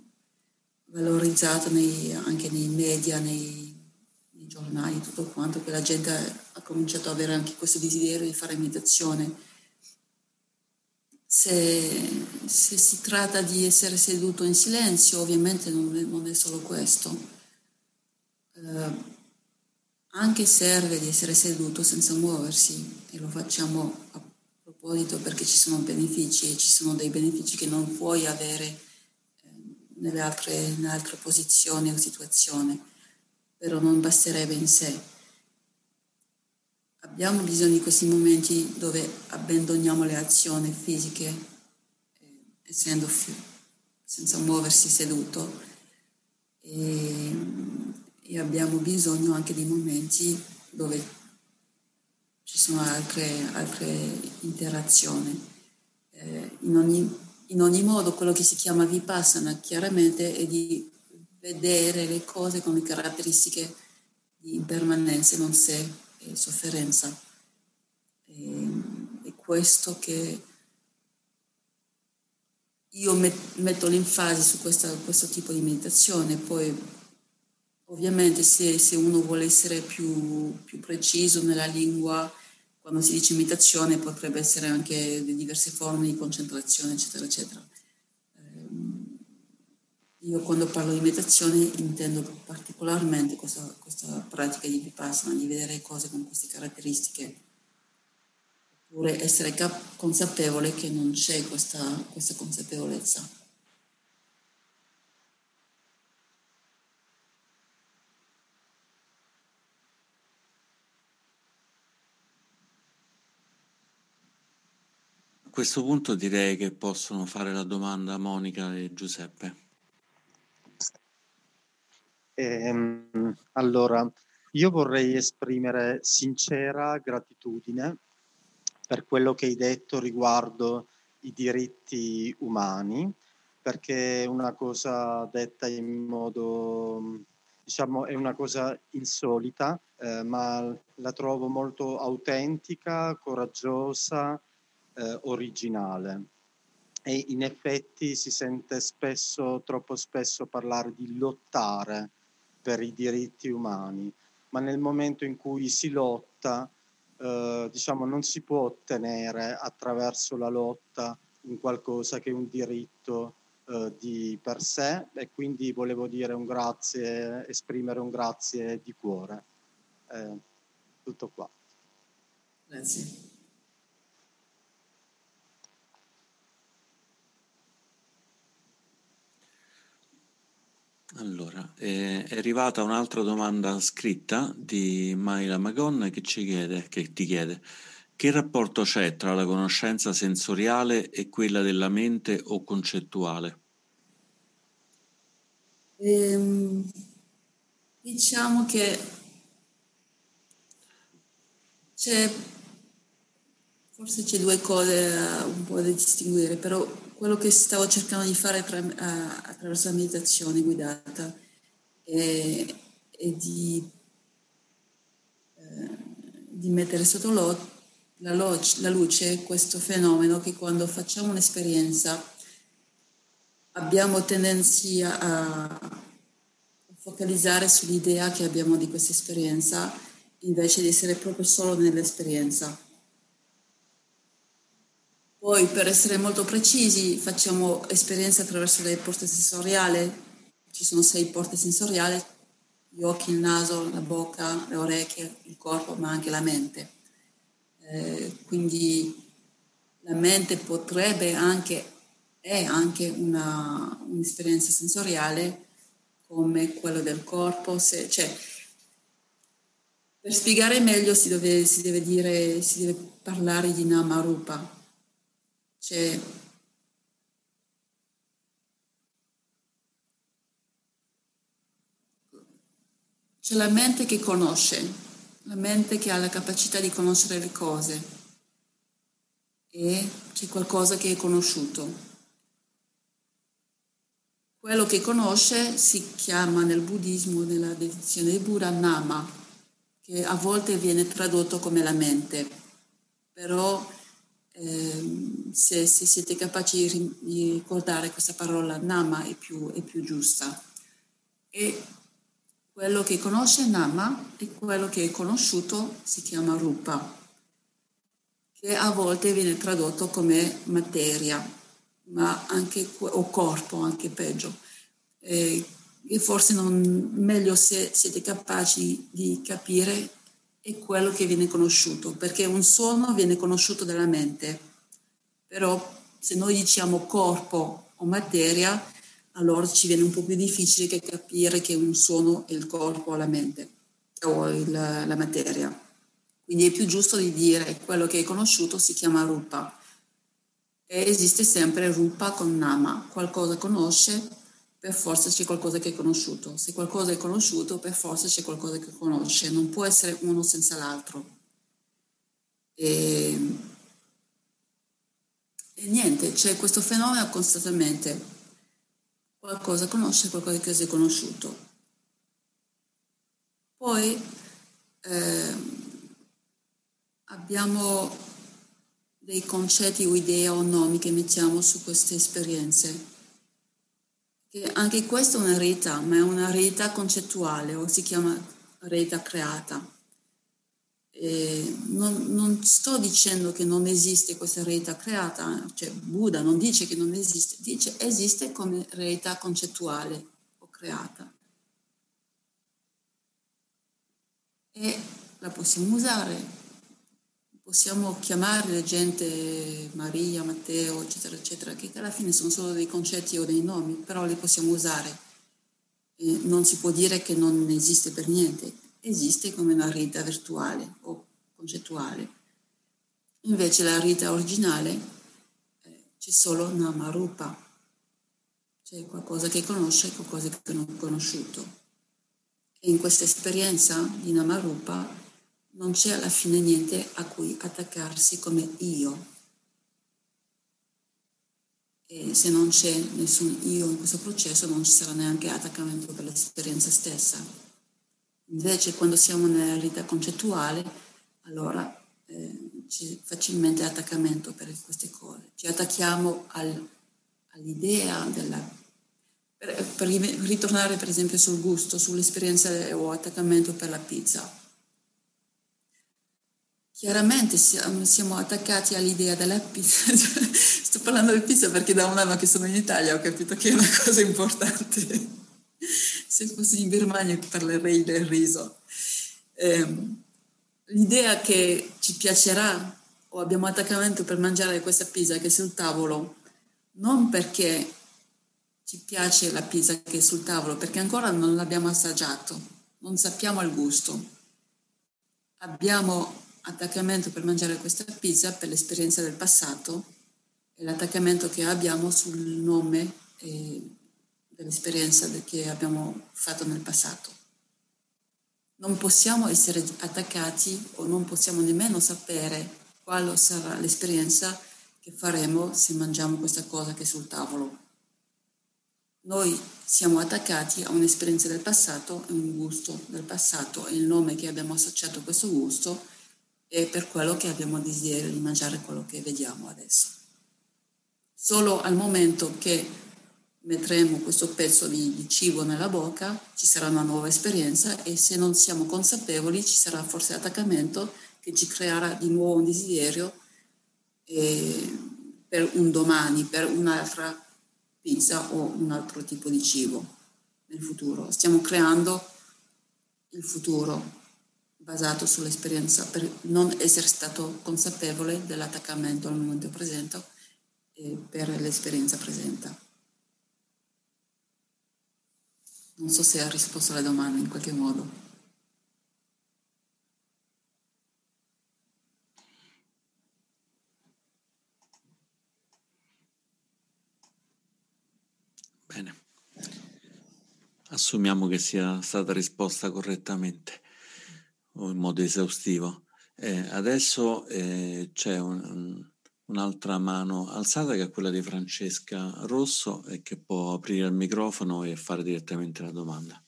valorizzata nei, anche nei media, nei, nei, giornali, tutto quanto, che la gente ha cominciato ad avere anche questo desiderio di fare meditazione. Se, se si tratta di essere seduto in silenzio, ovviamente non è, non è solo questo. Uh, anche serve di essere seduto senza muoversi e lo facciamo a proposito perché ci sono benefici e ci sono dei benefici che non puoi avere eh, nelle altre, nelle altre posizioni o situazioni, però non basterebbe in sé. Abbiamo bisogno di questi momenti dove abbandoniamo le azioni fisiche, eh, essendo senza muoversi seduto, e, e abbiamo bisogno anche di momenti dove ci sono altre, altre interazioni. Eh, in, ogni, in, ogni, modo quello che si chiama vipassana chiaramente è di vedere le cose come caratteristiche di impermanenza, non sé e sofferenza. E, è questo che io metto l'enfasi su questa, questo tipo di meditazione, poi ovviamente se, se uno vuole essere più, più preciso nella lingua, quando si dice imitazione potrebbe essere anche di diverse forme di concentrazione, eccetera, eccetera. Ehm, io quando parlo di meditazione intendo particolarmente questa, questa pratica di vipassana, di vedere cose con queste caratteristiche, oppure essere cap- consapevole che non c'è questa, questa consapevolezza. Questo punto direi che possono fare la domanda Monica e Giuseppe. Eh, allora, io vorrei esprimere sincera gratitudine per quello che hai detto riguardo i diritti umani, perché è una cosa detta in modo, diciamo, è una cosa insolita, eh, ma la trovo molto autentica, coraggiosa eh, originale e in effetti si sente spesso, troppo spesso parlare di lottare per i diritti umani, ma nel momento in cui si lotta, eh, diciamo, non si può ottenere attraverso la lotta un qualcosa che è un diritto eh, di per sé e quindi volevo dire un grazie, esprimere un grazie di cuore. Eh, tutto qua. Grazie. Allora, eh, è arrivata un'altra domanda scritta di Maila Magon che ci chiede, che ti chiede, che rapporto c'è tra la conoscenza sensoriale e quella della mente o concettuale? Ehm, diciamo che c'è, forse c'è due cose un po' da distinguere, però quello che stavo cercando di fare attraverso la meditazione guidata è, è di, eh, di, mettere sotto lo, la, lo, la luce questo fenomeno che quando facciamo un'esperienza abbiamo tendenza a focalizzare sull'idea che abbiamo di questa esperienza invece di essere proprio solo nell'esperienza. Poi per essere molto precisi facciamo esperienze attraverso le porte sensoriali, ci sono sei porte sensoriali, gli occhi, il naso, la bocca, le orecchie, il corpo, ma anche la mente. Eh, quindi la mente potrebbe anche, è anche una, un'esperienza sensoriale come quella del corpo, se, cioè, per spiegare meglio si deve, si deve, dire, si deve parlare di Namarupa, c'è c'è la mente che conosce, la mente che ha la capacità di conoscere le cose. E c'è qualcosa che è conosciuto. Quello che conosce si chiama nel buddismo, nella definizione di Buddha, Nama, che a volte viene tradotto come la mente, però eh, se, se, siete capaci di ricordare questa parola Nama è più, è più giusta. E quello che conosce Nama e quello che è conosciuto si chiama Rupa, che a volte viene tradotto come materia, ma anche, o corpo, anche peggio. Eh, e forse non, meglio se siete capaci di capire è quello che viene conosciuto, perché un suono viene conosciuto dalla mente, però se noi diciamo corpo o materia, allora ci viene un po' più difficile capire che un suono è il corpo o la mente o il, la materia. Quindi è più giusto di dire quello che è conosciuto si chiama rupa. E esiste sempre rupa con nama, qualcosa conosce per forza c'è qualcosa che è conosciuto. Se qualcosa è conosciuto, per forza c'è qualcosa che conosce. Non può essere uno senza l'altro. E, e niente, c'è questo fenomeno costantemente. Qualcosa conosce, qualcosa che si è conosciuto. Poi eh, abbiamo dei concetti o idee o nomi che mettiamo su queste esperienze che anche questa è una realtà, ma è una realtà concettuale o si chiama realtà creata. Non, non, sto dicendo che non esiste questa realtà creata, cioè Buddha non dice che non esiste, dice esiste come realtà concettuale o creata. E la possiamo usare possiamo chiamare gente Maria, Matteo, eccetera, eccetera, che alla fine sono solo dei concetti o dei nomi, però li possiamo usare. E non si può dire che non esiste per niente, esiste come una rita virtuale o concettuale. Invece la rita originale eh, c'è solo Namarupa, c'è qualcosa che conosce e qualcosa che non è conosciuto. E in questa esperienza di Namarupa non c'è alla fine niente a cui attaccarsi come io. E se non c'è nessun io in questo processo non ci sarà neanche attaccamento per l'esperienza stessa. Invece quando siamo nella realtà concettuale, allora eh, c'è facilmente attaccamento per queste cose. Ci attacchiamo al, all'idea della... Per, per ritornare per esempio sul gusto, sull'esperienza o attaccamento per la pizza Chiaramente siamo attaccati all'idea della pizza. Sto parlando di pizza perché da un anno che sono in Italia ho capito che è una cosa importante. Se fossi in Birmania parlerei del riso. Eh, l'idea che ci piacerà o abbiamo attaccamento per mangiare questa pizza che è sul tavolo, non perché ci piace la pizza che è sul tavolo, perché ancora non l'abbiamo assaggiato, non sappiamo il gusto. Abbiamo attaccamento per mangiare questa pizza per l'esperienza del passato e l'attaccamento che abbiamo sul nome dell'esperienza che abbiamo fatto nel passato. Non possiamo essere attaccati o non possiamo nemmeno sapere quale sarà l'esperienza che faremo se mangiamo questa cosa che è sul tavolo. Noi siamo attaccati a un'esperienza del passato e un gusto del passato e il nome che abbiamo associato a questo gusto è per quello che abbiamo desiderio di mangiare quello che vediamo adesso. Solo al momento che metteremo questo pezzo di, di, cibo nella bocca ci sarà una nuova esperienza e se non siamo consapevoli ci sarà forse attaccamento che ci creerà di nuovo un desiderio eh, per un domani, per un'altra pizza o un altro tipo di cibo nel futuro. Stiamo creando il futuro basato sull'esperienza per non essere stato consapevole dell'attaccamento al momento presente e per l'esperienza presente. Non so se ha risposto alla domanda in qualche modo. Bene, assumiamo che sia stata risposta correttamente in modo esaustivo. Eh, adesso eh, c'è un, un'altra mano alzata che è quella di Francesca Rosso e che può aprire il microfono e fare direttamente la domanda.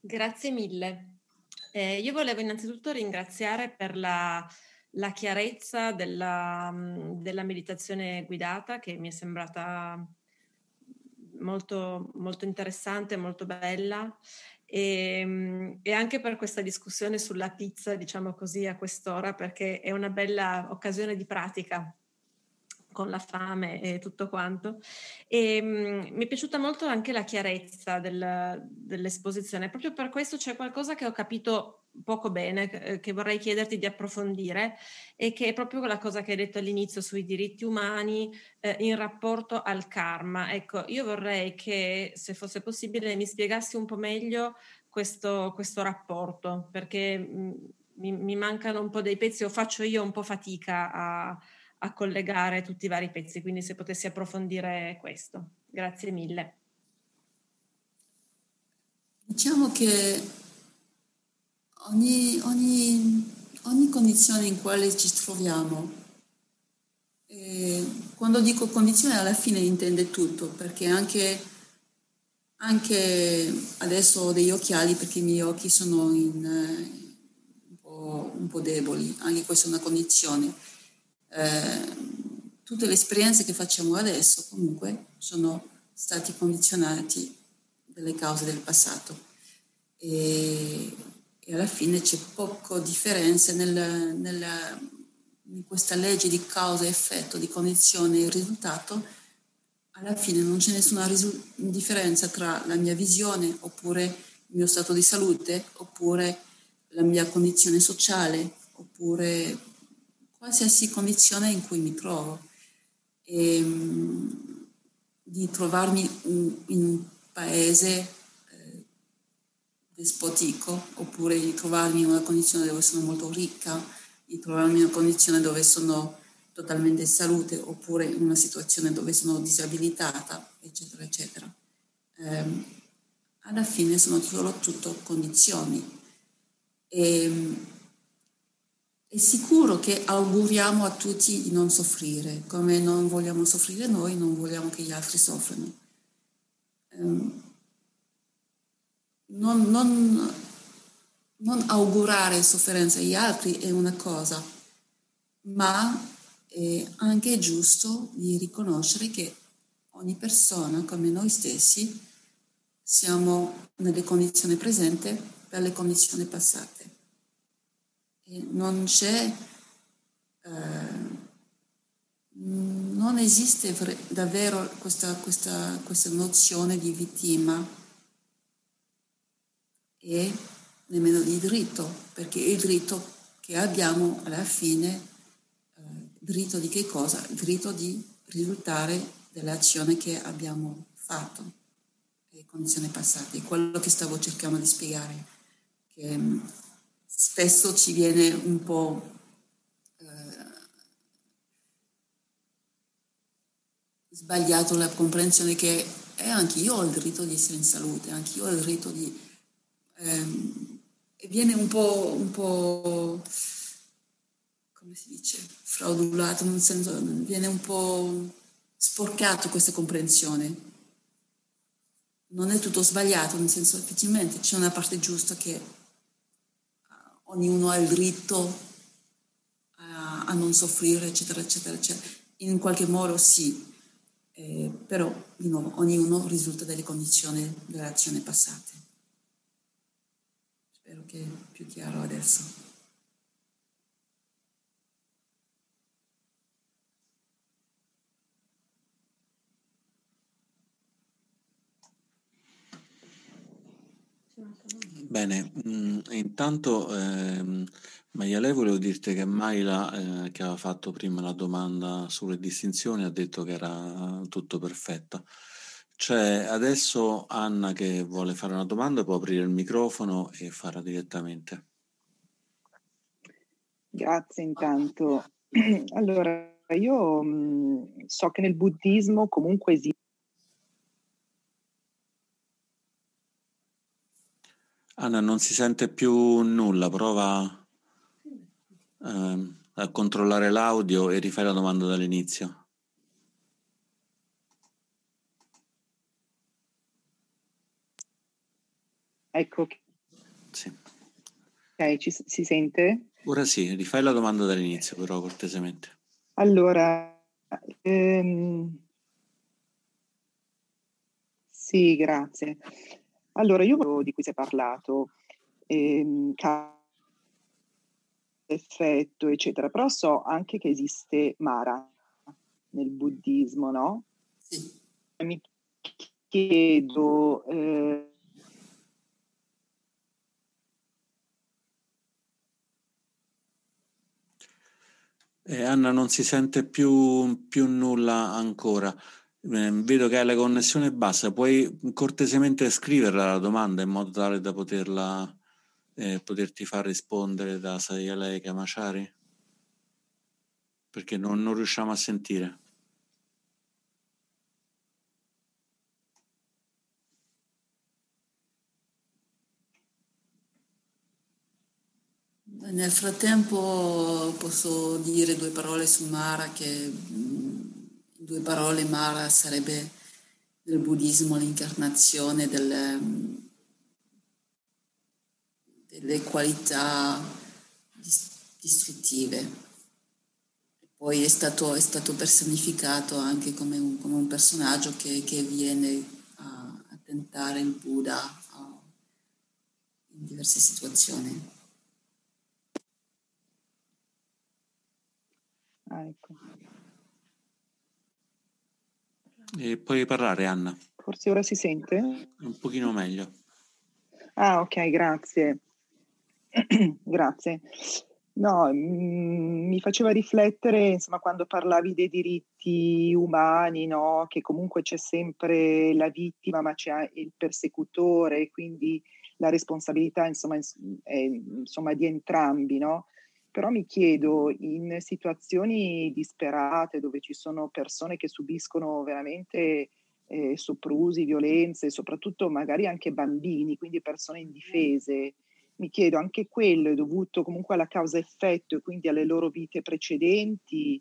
Grazie mille. Eh, io volevo innanzitutto ringraziare per la, la chiarezza della, della meditazione guidata che mi è sembrata molto, molto interessante, molto bella e, e, anche per questa discussione sulla pizza, diciamo così, a quest'ora, perché è una bella occasione di pratica con la fame e tutto quanto. E um, mi è piaciuta molto anche la chiarezza del, dell'esposizione, proprio per questo c'è qualcosa che ho capito poco bene, eh, che vorrei chiederti di approfondire e che è proprio la cosa che hai detto all'inizio sui diritti umani eh, in rapporto al karma. Ecco, io vorrei che, se fosse possibile, mi spiegassi un po' meglio questo, questo rapporto, perché mh, mm, mi, mi, mancano un po' dei pezzi o faccio io un po' fatica a a collegare tutti i vari pezzi, quindi se potessi approfondire questo. Grazie mille. Diciamo che ogni, ogni, ogni condizione in quale ci troviamo, eh, quando dico condizione alla fine intende tutto, perché anche, anche adesso ho degli occhiali perché i miei occhi sono in, eh, un, po', un po' deboli, anche questa è una condizione eh, tutte le esperienze che facciamo adesso comunque sono stati condizionati dalle cause del passato. E, e alla fine c'è poco differenza nel, nel, in questa legge di causa e effetto, di condizione e risultato, alla fine non c'è nessuna risu- differenza tra la mia visione oppure il mio stato di salute oppure la mia condizione sociale oppure qualsiasi condizione in cui mi trovo. E, ehm, di trovarmi in un paese eh, despotico oppure di trovarmi in una condizione dove sono molto ricca, di trovarmi in una condizione dove sono totalmente in salute oppure in una situazione dove sono disabilitata, eccetera, eccetera. Eh, alla fine sono solo condizioni. E, è sicuro che auguriamo a tutti di non soffrire, come non vogliamo soffrire noi, non vogliamo che gli altri soffrano. Um, non, non, non, augurare sofferenza agli altri è una cosa, ma è anche giusto di riconoscere che ogni persona, come noi stessi, siamo nelle condizioni presenti per le condizioni passate non c'è, eh, non esiste davvero questa, questa, questa nozione di vittima e nemmeno di dritto, perché il dritto che abbiamo alla fine, eh, dritto di che cosa? Diritto di risultare dell'azione che abbiamo fatto, le condizioni passate, quello che stavo cercando di spiegare, che spesso ci viene un po' eh, sbagliato la comprensione che eh, anche io ho il diritto di essere in salute, anche io ho il diritto di... Ehm, e viene un po', un po', come si dice, fraudulato, nel senso, viene un po' sporcato questa comprensione. Non è tutto sbagliato, nel senso effettivamente c'è una parte giusta che ognuno ha il diritto a, a non soffrire, eccetera, eccetera, eccetera. In qualche modo sì, eh, però di nuovo ognuno risulta dalle condizioni delle azioni passate. Spero che è più chiaro adesso. Bene, mm, intanto ehm, Maia lei volevo dirti che Maila, eh, che aveva fatto prima la domanda sulle distinzioni, ha detto che era tutto perfetto. C'è adesso Anna che vuole fare una domanda, può aprire il microfono e farla direttamente. Grazie intanto. Allora, io mh, mm, so che nel buddismo comunque esiste Anna, non si sente più nulla, prova eh, a controllare l'audio e rifai la domanda dall'inizio. Ecco. Sì. Ok, ci, si sente? Ora sì, rifai la domanda dall'inizio però cortesemente. Allora, ehm, sì, grazie. Allora, io di cui si è parlato, ehm, effetto, eccetera, però so anche che esiste Mara nel buddismo, no? Sì. Mi chiedo... Eh, Eh, Anna non si sente più, più nulla ancora. Eh, vedo che hai la connessione bassa. Puoi cortesemente scriverla la domanda in modo tale da poterla, eh, poterti far rispondere da Sayalei Kamachari? Perché non, non riusciamo a sentire. Nel frattempo posso dire due parole su Mara, che in due parole Mara sarebbe nel buddismo l'incarnazione delle, delle qualità distruttive. Poi è stato, è stato personificato anche come un, come un personaggio che, che, viene a, a tentare il Buddha a, in diverse situazioni. Ah, ecco. E puoi parlare, Anna. Forse ora si sente? Un pochino meglio. Ah, ok, grazie. grazie. No, mm, mi faceva riflettere, insomma, quando parlavi dei diritti umani, no? Che comunque c'è sempre la vittima, ma c'è il persecutore, quindi la responsabilità, insomma, è, insomma di entrambi, no? Però mi chiedo, in situazioni disperate dove ci sono persone che subiscono veramente eh, soprusi, violenze, soprattutto magari anche bambini, quindi persone indifese, mi chiedo anche quello è dovuto comunque alla causa-effetto e quindi alle loro vite precedenti,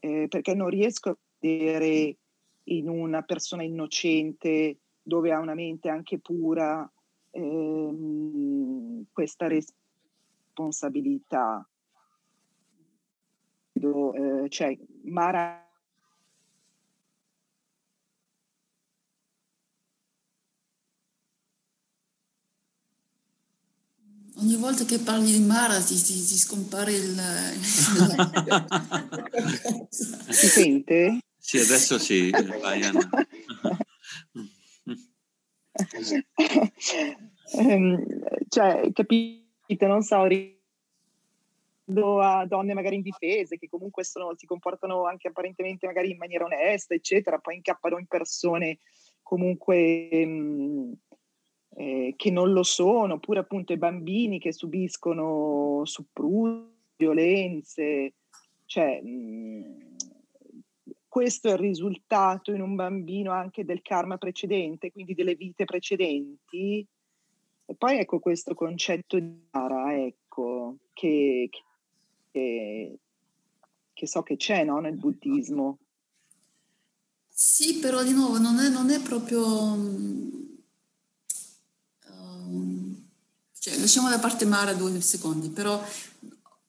eh, perché non riesco a vedere in una persona innocente dove ha una mente anche pura ehm, questa responsabilità eh, cioè Mara Ogni volta che parli di Mara ti, ti, ti scompare il... si sente? Sì, adesso sì, vai Anna. um, cioè, capite, non so, a donne magari indifese che comunque sono, si comportano anche apparentemente magari in maniera onesta, eccetera, poi incappano in persone comunque mh, mm, eh, che non lo sono, oppure appunto i bambini che subiscono soprusi, violenze, cioè mh, mm, questo è il risultato in un bambino anche del karma precedente, quindi delle vite precedenti. E poi ecco questo concetto di Ara, ecco, che, che che, che so che c'è no, nel buddismo. Sì, però di nuovo non è, non è proprio... Um, cioè, lasciamo da parte Mara due secondi, però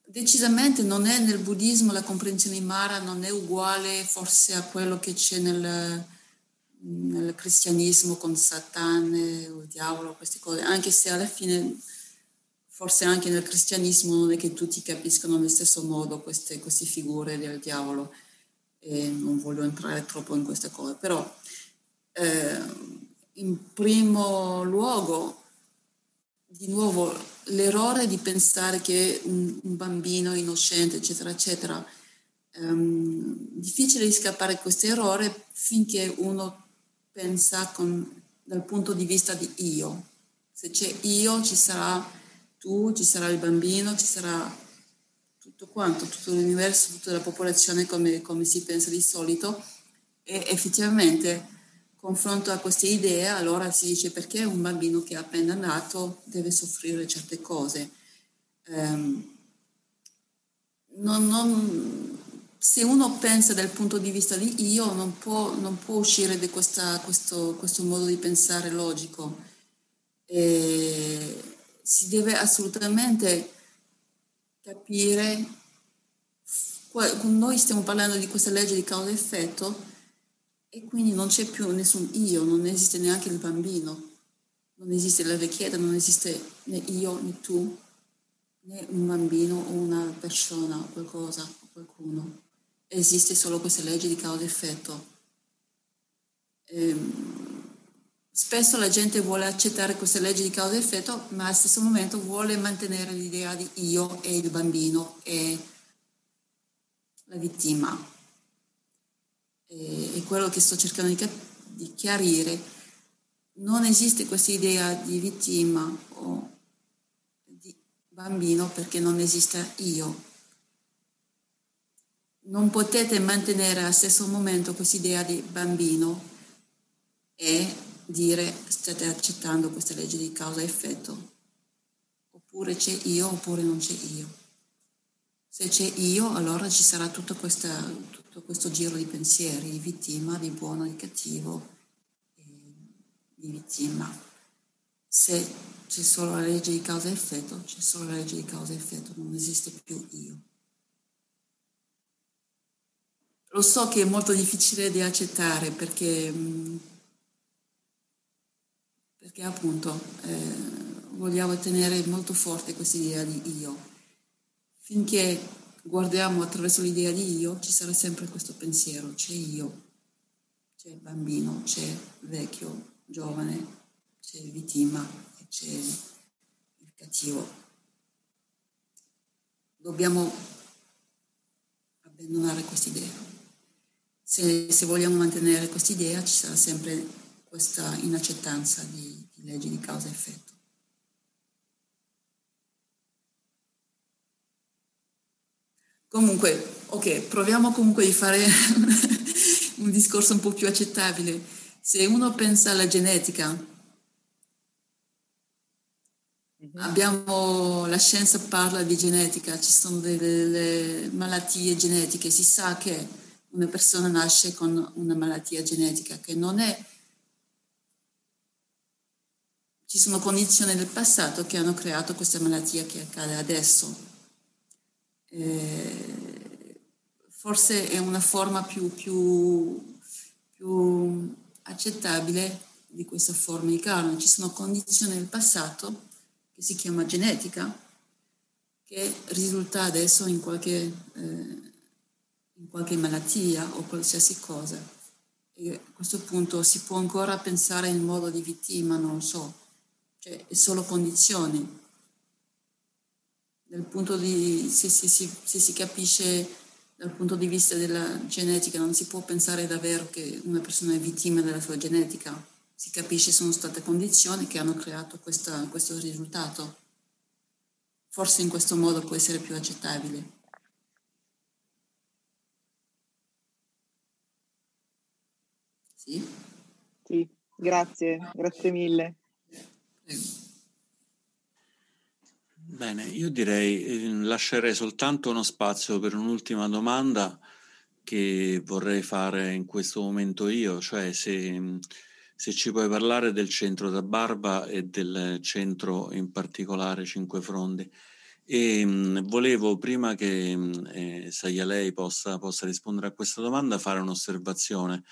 decisamente non è nel buddismo la comprensione di Mara non è uguale forse a quello che c'è nel, nel cristianesimo con Satana o diavolo, queste cose, anche se alla fine forse anche nel cristianesimo non è che tutti capiscono nello stesso modo queste, queste figure del diavolo e non voglio entrare troppo in queste cose, però eh, in primo luogo, di nuovo, l'errore di pensare che un, un bambino innocente, eccetera, eccetera, ehm, difficile di scappare da questo errore finché uno pensa con, dal punto di vista di io. Se c'è io ci sarà tu, ci sarà il bambino, ci sarà tutto quanto, tutto l'universo, tutta la popolazione come, come si pensa di solito e effettivamente confronto a queste idee allora si dice perché un bambino che è appena nato deve soffrire certe cose. Um, non, non, se uno pensa dal punto di vista di io non può, non può uscire da questo, questo modo di pensare logico. E, si deve assolutamente capire, noi stiamo parlando di questa legge di causa effetto e quindi non c'è più nessun io, non esiste neanche il bambino, non esiste la richiesta, non esiste né io né tu, né un bambino o una persona o qualcosa o qualcuno. Esiste solo questa legge di causa effetto. Ehm, Spesso la gente vuole accettare queste leggi di causa e effetto, ma allo stesso momento vuole mantenere l'idea di io e il bambino e la vittima. E, quello che sto cercando di, di chiarire, non esiste questa idea di vittima o di bambino perché non esiste io. Non potete mantenere allo stesso momento questa idea di bambino e dire state accettando questa legge di causa e effetto. Oppure c'è io oppure non c'è io. Se c'è io, allora ci sarà tutto, questa, tutto questo giro di pensieri, di vittima, di buono, di cattivo, di vittima. Se c'è solo la legge di causa e effetto, c'è solo la legge di causa e effetto, non esiste più io. Lo so che è molto difficile di accettare perché mm, perché appunto eh, vogliamo tenere molto forte questa idea di io. Finché guardiamo attraverso l'idea di io, ci sarà sempre questo pensiero, c'è io, c'è il bambino, c'è il vecchio, giovane, c'è il vittima e c'è il cattivo. Dobbiamo abbandonare questa idea. Se, se vogliamo mantenere questa idea ci sarà sempre questa inaccettanza di, di leggi di causa e effetto. Comunque, ok, proviamo comunque di fare un discorso un po' più accettabile. Se uno pensa alla genetica, mm-hmm. abbiamo, la scienza parla di genetica, ci sono delle, delle malattie genetiche, si sa che una persona nasce con una malattia genetica che non è ci sono condizioni del passato che hanno creato questa malattia che accade adesso. Eh, forse è una forma più, più, più, accettabile di questa forma di karma. Ci sono condizioni del passato che si chiama genetica che risulta adesso in qualche, eh, in qualche malattia o qualsiasi cosa. E a questo punto si può ancora pensare in modo di vittima, non so cioè è solo condizioni. Dal punto di, se, se, se, se si capisce dal punto di vista della genetica, non si può pensare davvero che una persona è vittima della sua genetica. Si capisce sono state condizioni che hanno creato questa, questo risultato. Forse in questo modo può essere più accettabile. Sì? Sì, grazie, grazie mille. Bene, io direi, eh, lascerei soltanto uno spazio per un'ultima domanda che vorrei fare in questo momento io, cioè se, se ci puoi parlare del centro da Barba e del centro in particolare Cinque Frondi. E mh, volevo, prima che eh, Saia lei possa, possa rispondere a questa domanda, fare un'osservazione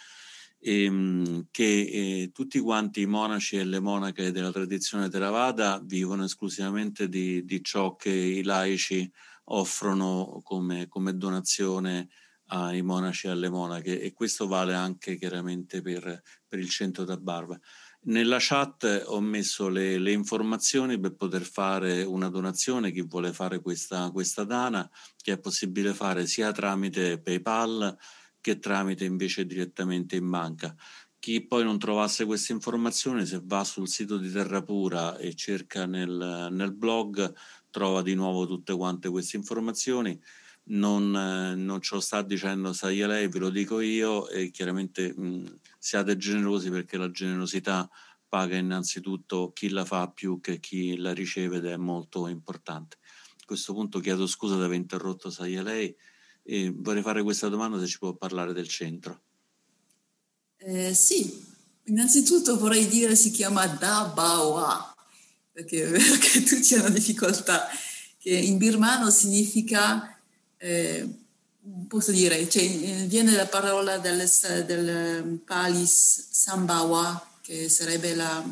ehm, che eh, tutti quanti i monaci e le monache della tradizione Theravada vivono esclusivamente di, di ciò che i laici offrono come, come, donazione ai monaci e alle monache e questo vale anche chiaramente per, per il centro da Barba. Nella chat ho messo le, le, informazioni per poter fare una donazione, chi vuole fare questa, questa dana, che è possibile fare sia tramite PayPal che tramite invece direttamente in banca. Chi poi non trovasse queste informazioni, se va sul sito di Terrapura e cerca nel, nel blog, trova di nuovo tutte quante queste informazioni. Non, non ce lo sta dicendo Saia lei, ve lo dico io e chiaramente mh, siate generosi perché la generosità paga innanzitutto chi la fa più che chi la riceve ed è molto importante. A questo punto chiedo scusa di aver interrotto Saia lei e vorrei fare questa domanda se ci può parlare del centro. Eh, sì, innanzitutto vorrei dire si chiama Da Bawa, perché è vero che tutti hanno difficoltà che in birmano significa, eh, posso dire, cioè, eh, viene la parola del, del Palis Sambawa, che sarebbe la,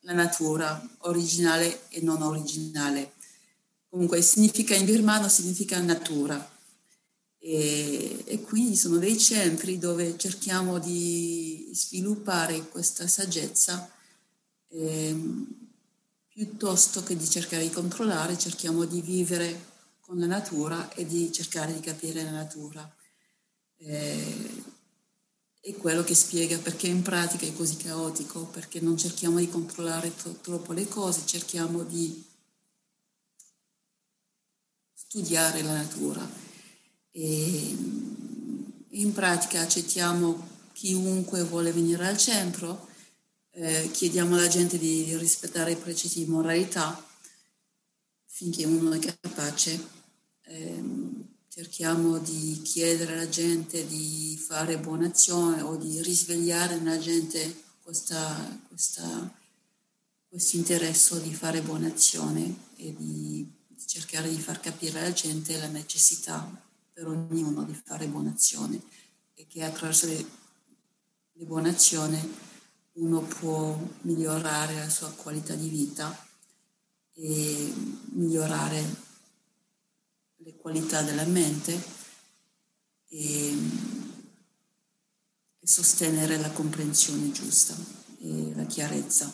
la natura originale e non originale. Comunque significa in birmano significa natura. E, e, quindi sono dei centri dove cerchiamo di sviluppare questa saggezza eh, piuttosto che di cercare di controllare, cerchiamo di vivere con la natura e di cercare di capire la natura. Eh, è quello che spiega perché in pratica è così caotico, perché non cerchiamo di controllare tro- troppo le cose, cerchiamo di studiare la natura. E in pratica accettiamo chiunque vuole venire al centro, eh, chiediamo alla gente di, di, rispettare i precetti di moralità finché uno è capace. Eh, cerchiamo di chiedere alla gente di fare buona azione o di risvegliare nella gente questa, questa, questo interesse di fare buona azione e di cercare di far capire alla gente la necessità per ognuno di fare buona azione e che attraverso le, le buone azioni uno può migliorare la sua qualità di vita e migliorare le qualità della mente e, e sostenere la comprensione giusta e la chiarezza.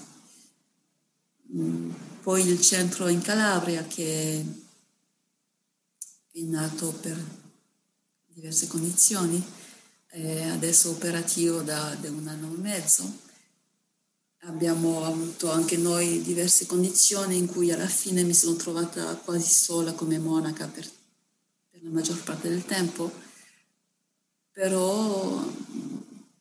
Mm, poi il centro in Calabria che è nato per diverse condizioni, è adesso operativo da, da un anno e mezzo. Abbiamo avuto anche noi diverse condizioni in cui alla fine mi sono trovata quasi sola come monaca per, per la maggior parte del tempo, però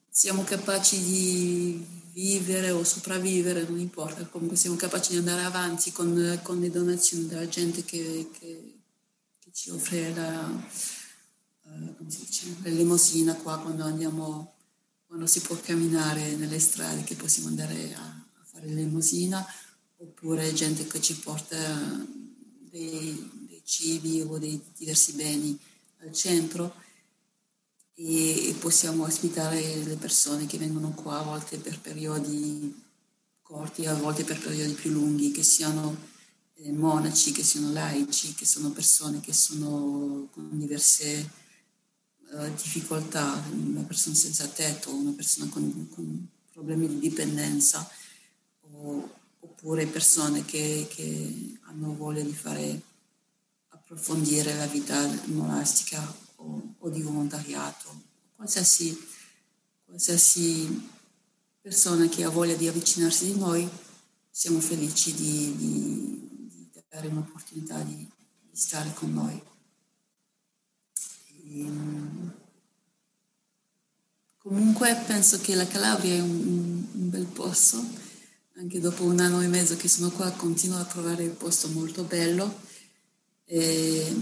siamo capaci di vivere o sopravvivere, non importa, comunque siamo capaci di andare avanti con, con le donazioni della gente che, che, che ci offre la, uh, l'elemosina qua quando andiamo quando si può camminare nelle strade, che possiamo andare a, a fare l'elemosina, oppure gente che ci porta dei, dei, cibi o dei diversi beni al centro e, e possiamo ospitare le persone che vengono qua a volte per periodi corti, a volte per periodi più lunghi, che siano eh, monaci, che siano laici, che sono persone che sono con diverse uh, difficoltà, una persona senza tetto, una persona con, con problemi di dipendenza, o, oppure persone che, che, hanno voglia di fare approfondire la vita monastica o, o di volontariato, qualsiasi, qualsiasi persona che ha voglia di avvicinarsi di noi, siamo felici di, di, di dare un'opportunità di, di stare con noi. Comunque penso che la Calabria è un, un, bel posto, anche dopo un anno e mezzo che sono qua continuo a trovare il posto molto bello. E,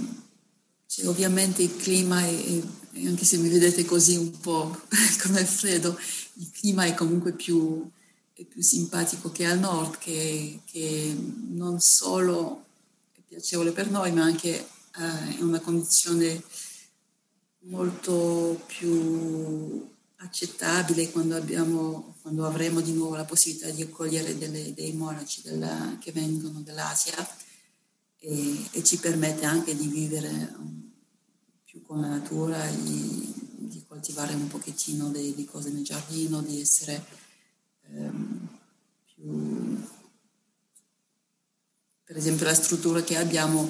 cioè, ovviamente il clima, è, è, anche se mi vedete così un po' come freddo, il clima è comunque più, è più simpatico che al nord, che, che, non solo è piacevole per noi, ma anche eh, è una condizione molto più accettabile quando, abbiamo, quando avremo di nuovo la possibilità di accogliere delle, dei monaci della, che vengono dall'Asia e, e, ci permette anche di vivere um, più con la natura, di, di coltivare un pochettino di cose nel giardino, di essere um, più... Per esempio la struttura che abbiamo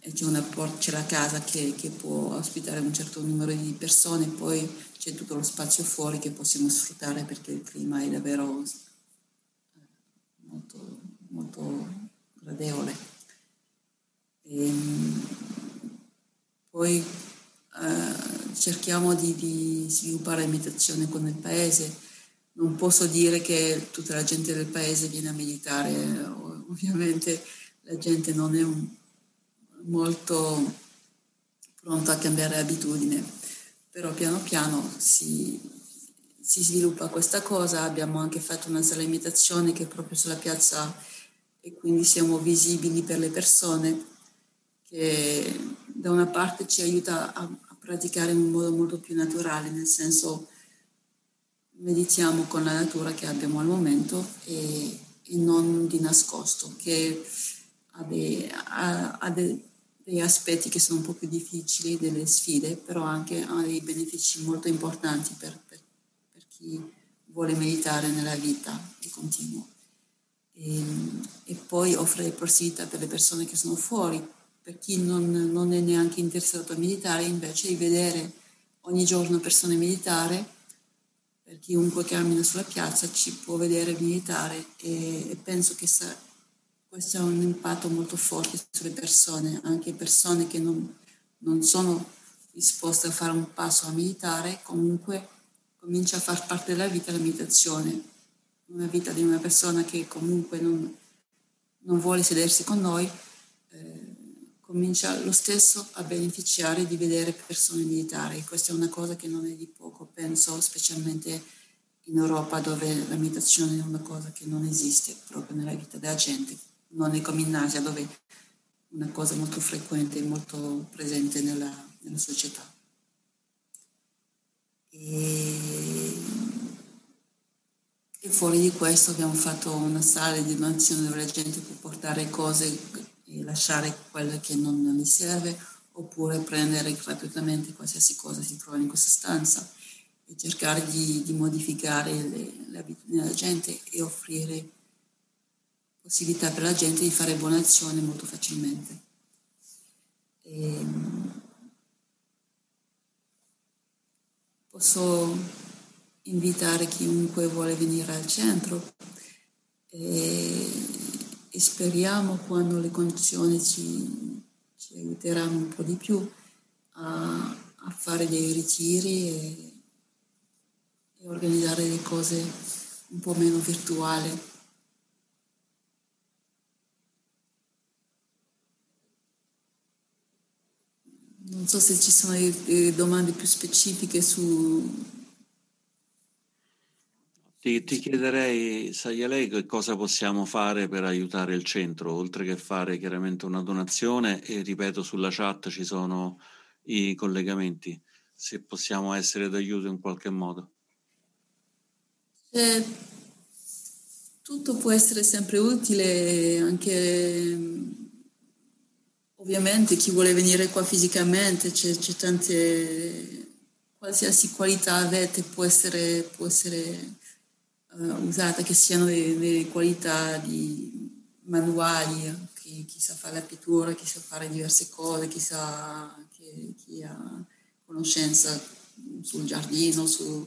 c'è, una, c'è la casa che, che, può ospitare un certo numero di persone, poi c'è tutto lo spazio fuori che possiamo sfruttare perché il clima è davvero eh, molto, molto gradevole. E, ehm, poi eh, cerchiamo di, di sviluppare meditazione con il paese. Non posso dire che tutta la gente del paese viene a meditare, ovviamente la gente non è un, molto pronto a cambiare abitudine, però piano piano si, si sviluppa questa cosa. Abbiamo anche fatto una sala imitazione che è proprio sulla piazza e quindi siamo visibili per le persone che da una parte ci aiuta a, a praticare in un modo molto più naturale, nel senso meditiamo con la natura che abbiamo al momento e, e non di nascosto, che ha, dei, ha, ha dei, dei, aspetti che sono un po' più difficili, delle sfide, però anche ha dei benefici molto importanti per, per, per chi vuole meditare nella vita di continuo. E, e, poi offre possibilità per le persone che sono fuori, per chi non, non è neanche interessato a meditare, invece di vedere ogni giorno persone meditare per chiunque cammina sulla piazza ci può vedere militare e, penso che sa, questo ha un impatto molto forte sulle persone, anche persone che non, non sono disposte a fare un passo a militare, comunque comincia a far parte della vita la meditazione, una vita di una persona che comunque non, non vuole sedersi con noi. Eh, comincia lo stesso a beneficiare di vedere persone militari. Questa è una cosa che non è di poco, penso, specialmente in Europa dove la meditazione è una cosa che non esiste proprio nella vita della gente, non è come in Asia dove è una cosa molto frequente e molto presente nella, nella società. E, e fuori di questo abbiamo fatto una sala di donazione dove la gente può portare cose e lasciare quello che non mi serve oppure prendere gratuitamente qualsiasi cosa si trova in questa stanza e cercare di, di modificare le, le abitudini della gente e offrire possibilità per la gente di fare buone azioni molto facilmente. E, ehm, posso invitare chiunque vuole venire al centro e e speriamo quando le condizioni ci, ci aiuteranno un po' di più a, a fare dei ritiri e, e organizzare le cose un po' meno virtuali. Non so se ci sono domande più specifiche su, ti, ti chiederei, sai a lei che cosa possiamo fare per aiutare il centro, oltre che fare chiaramente una donazione e ripeto sulla chat ci sono i collegamenti, se possiamo essere d'aiuto in qualche modo. Eh, tutto può essere sempre utile, anche ovviamente chi vuole venire qua fisicamente, c'è, c'è tante, qualsiasi qualità avete può essere, può essere uh, usata, che siano delle, qualità di manuali, chi, chi, sa fare la pittura, chi sa fare diverse cose, chi, sa, chi, chi ha conoscenza sul giardino, su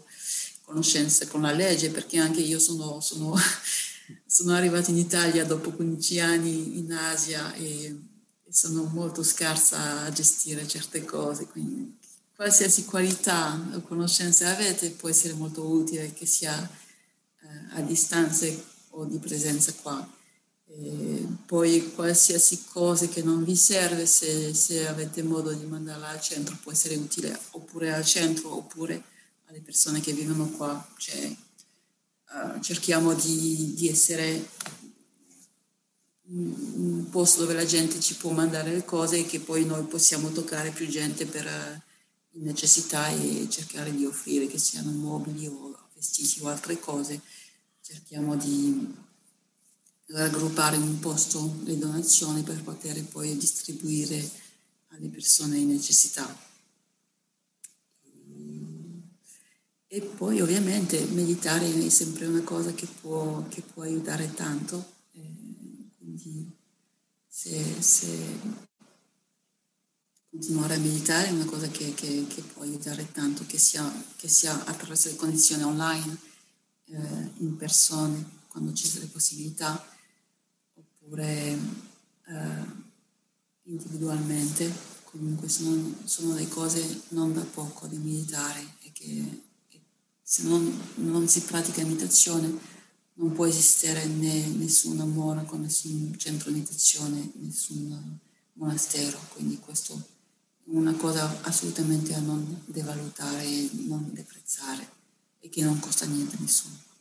conoscenze con la legge, perché anche io sono, sono, sono arrivata in Italia dopo 15 anni in Asia e sono molto scarsa a gestire certe cose, quindi qualsiasi qualità o conoscenze avete può essere molto utile, che sia a distanze o di presenza qua. E poi qualsiasi cosa che non vi serve, se, se, avete modo di mandarla al centro, può essere utile oppure al centro oppure alle persone che vivono qua. Cioè, uh, cerchiamo di, di essere un posto dove la gente ci può mandare le cose e che poi noi possiamo toccare più gente per uh, necessità e cercare di offrire che siano mobili o vestiti o altre cose cerchiamo di raggruppare in un posto le donazioni per poter poi distribuire alle persone in necessità. E poi ovviamente meditare è sempre una cosa che può, che può aiutare tanto, eh, quindi se, se, continuare a meditare è una cosa che, che, che può aiutare tanto, che sia, che sia attraverso le condizioni online eh, in persone quando ci sono le possibilità, oppure eh, individualmente. Comunque sono, sono le cose non da poco di meditare e che se non, non, si pratica meditazione non può esistere né nessun amore con nessun centro di meditazione, nessun monastero, quindi questo è una cosa assolutamente a non devalutare non deprezzare e che non costa niente a nessuno.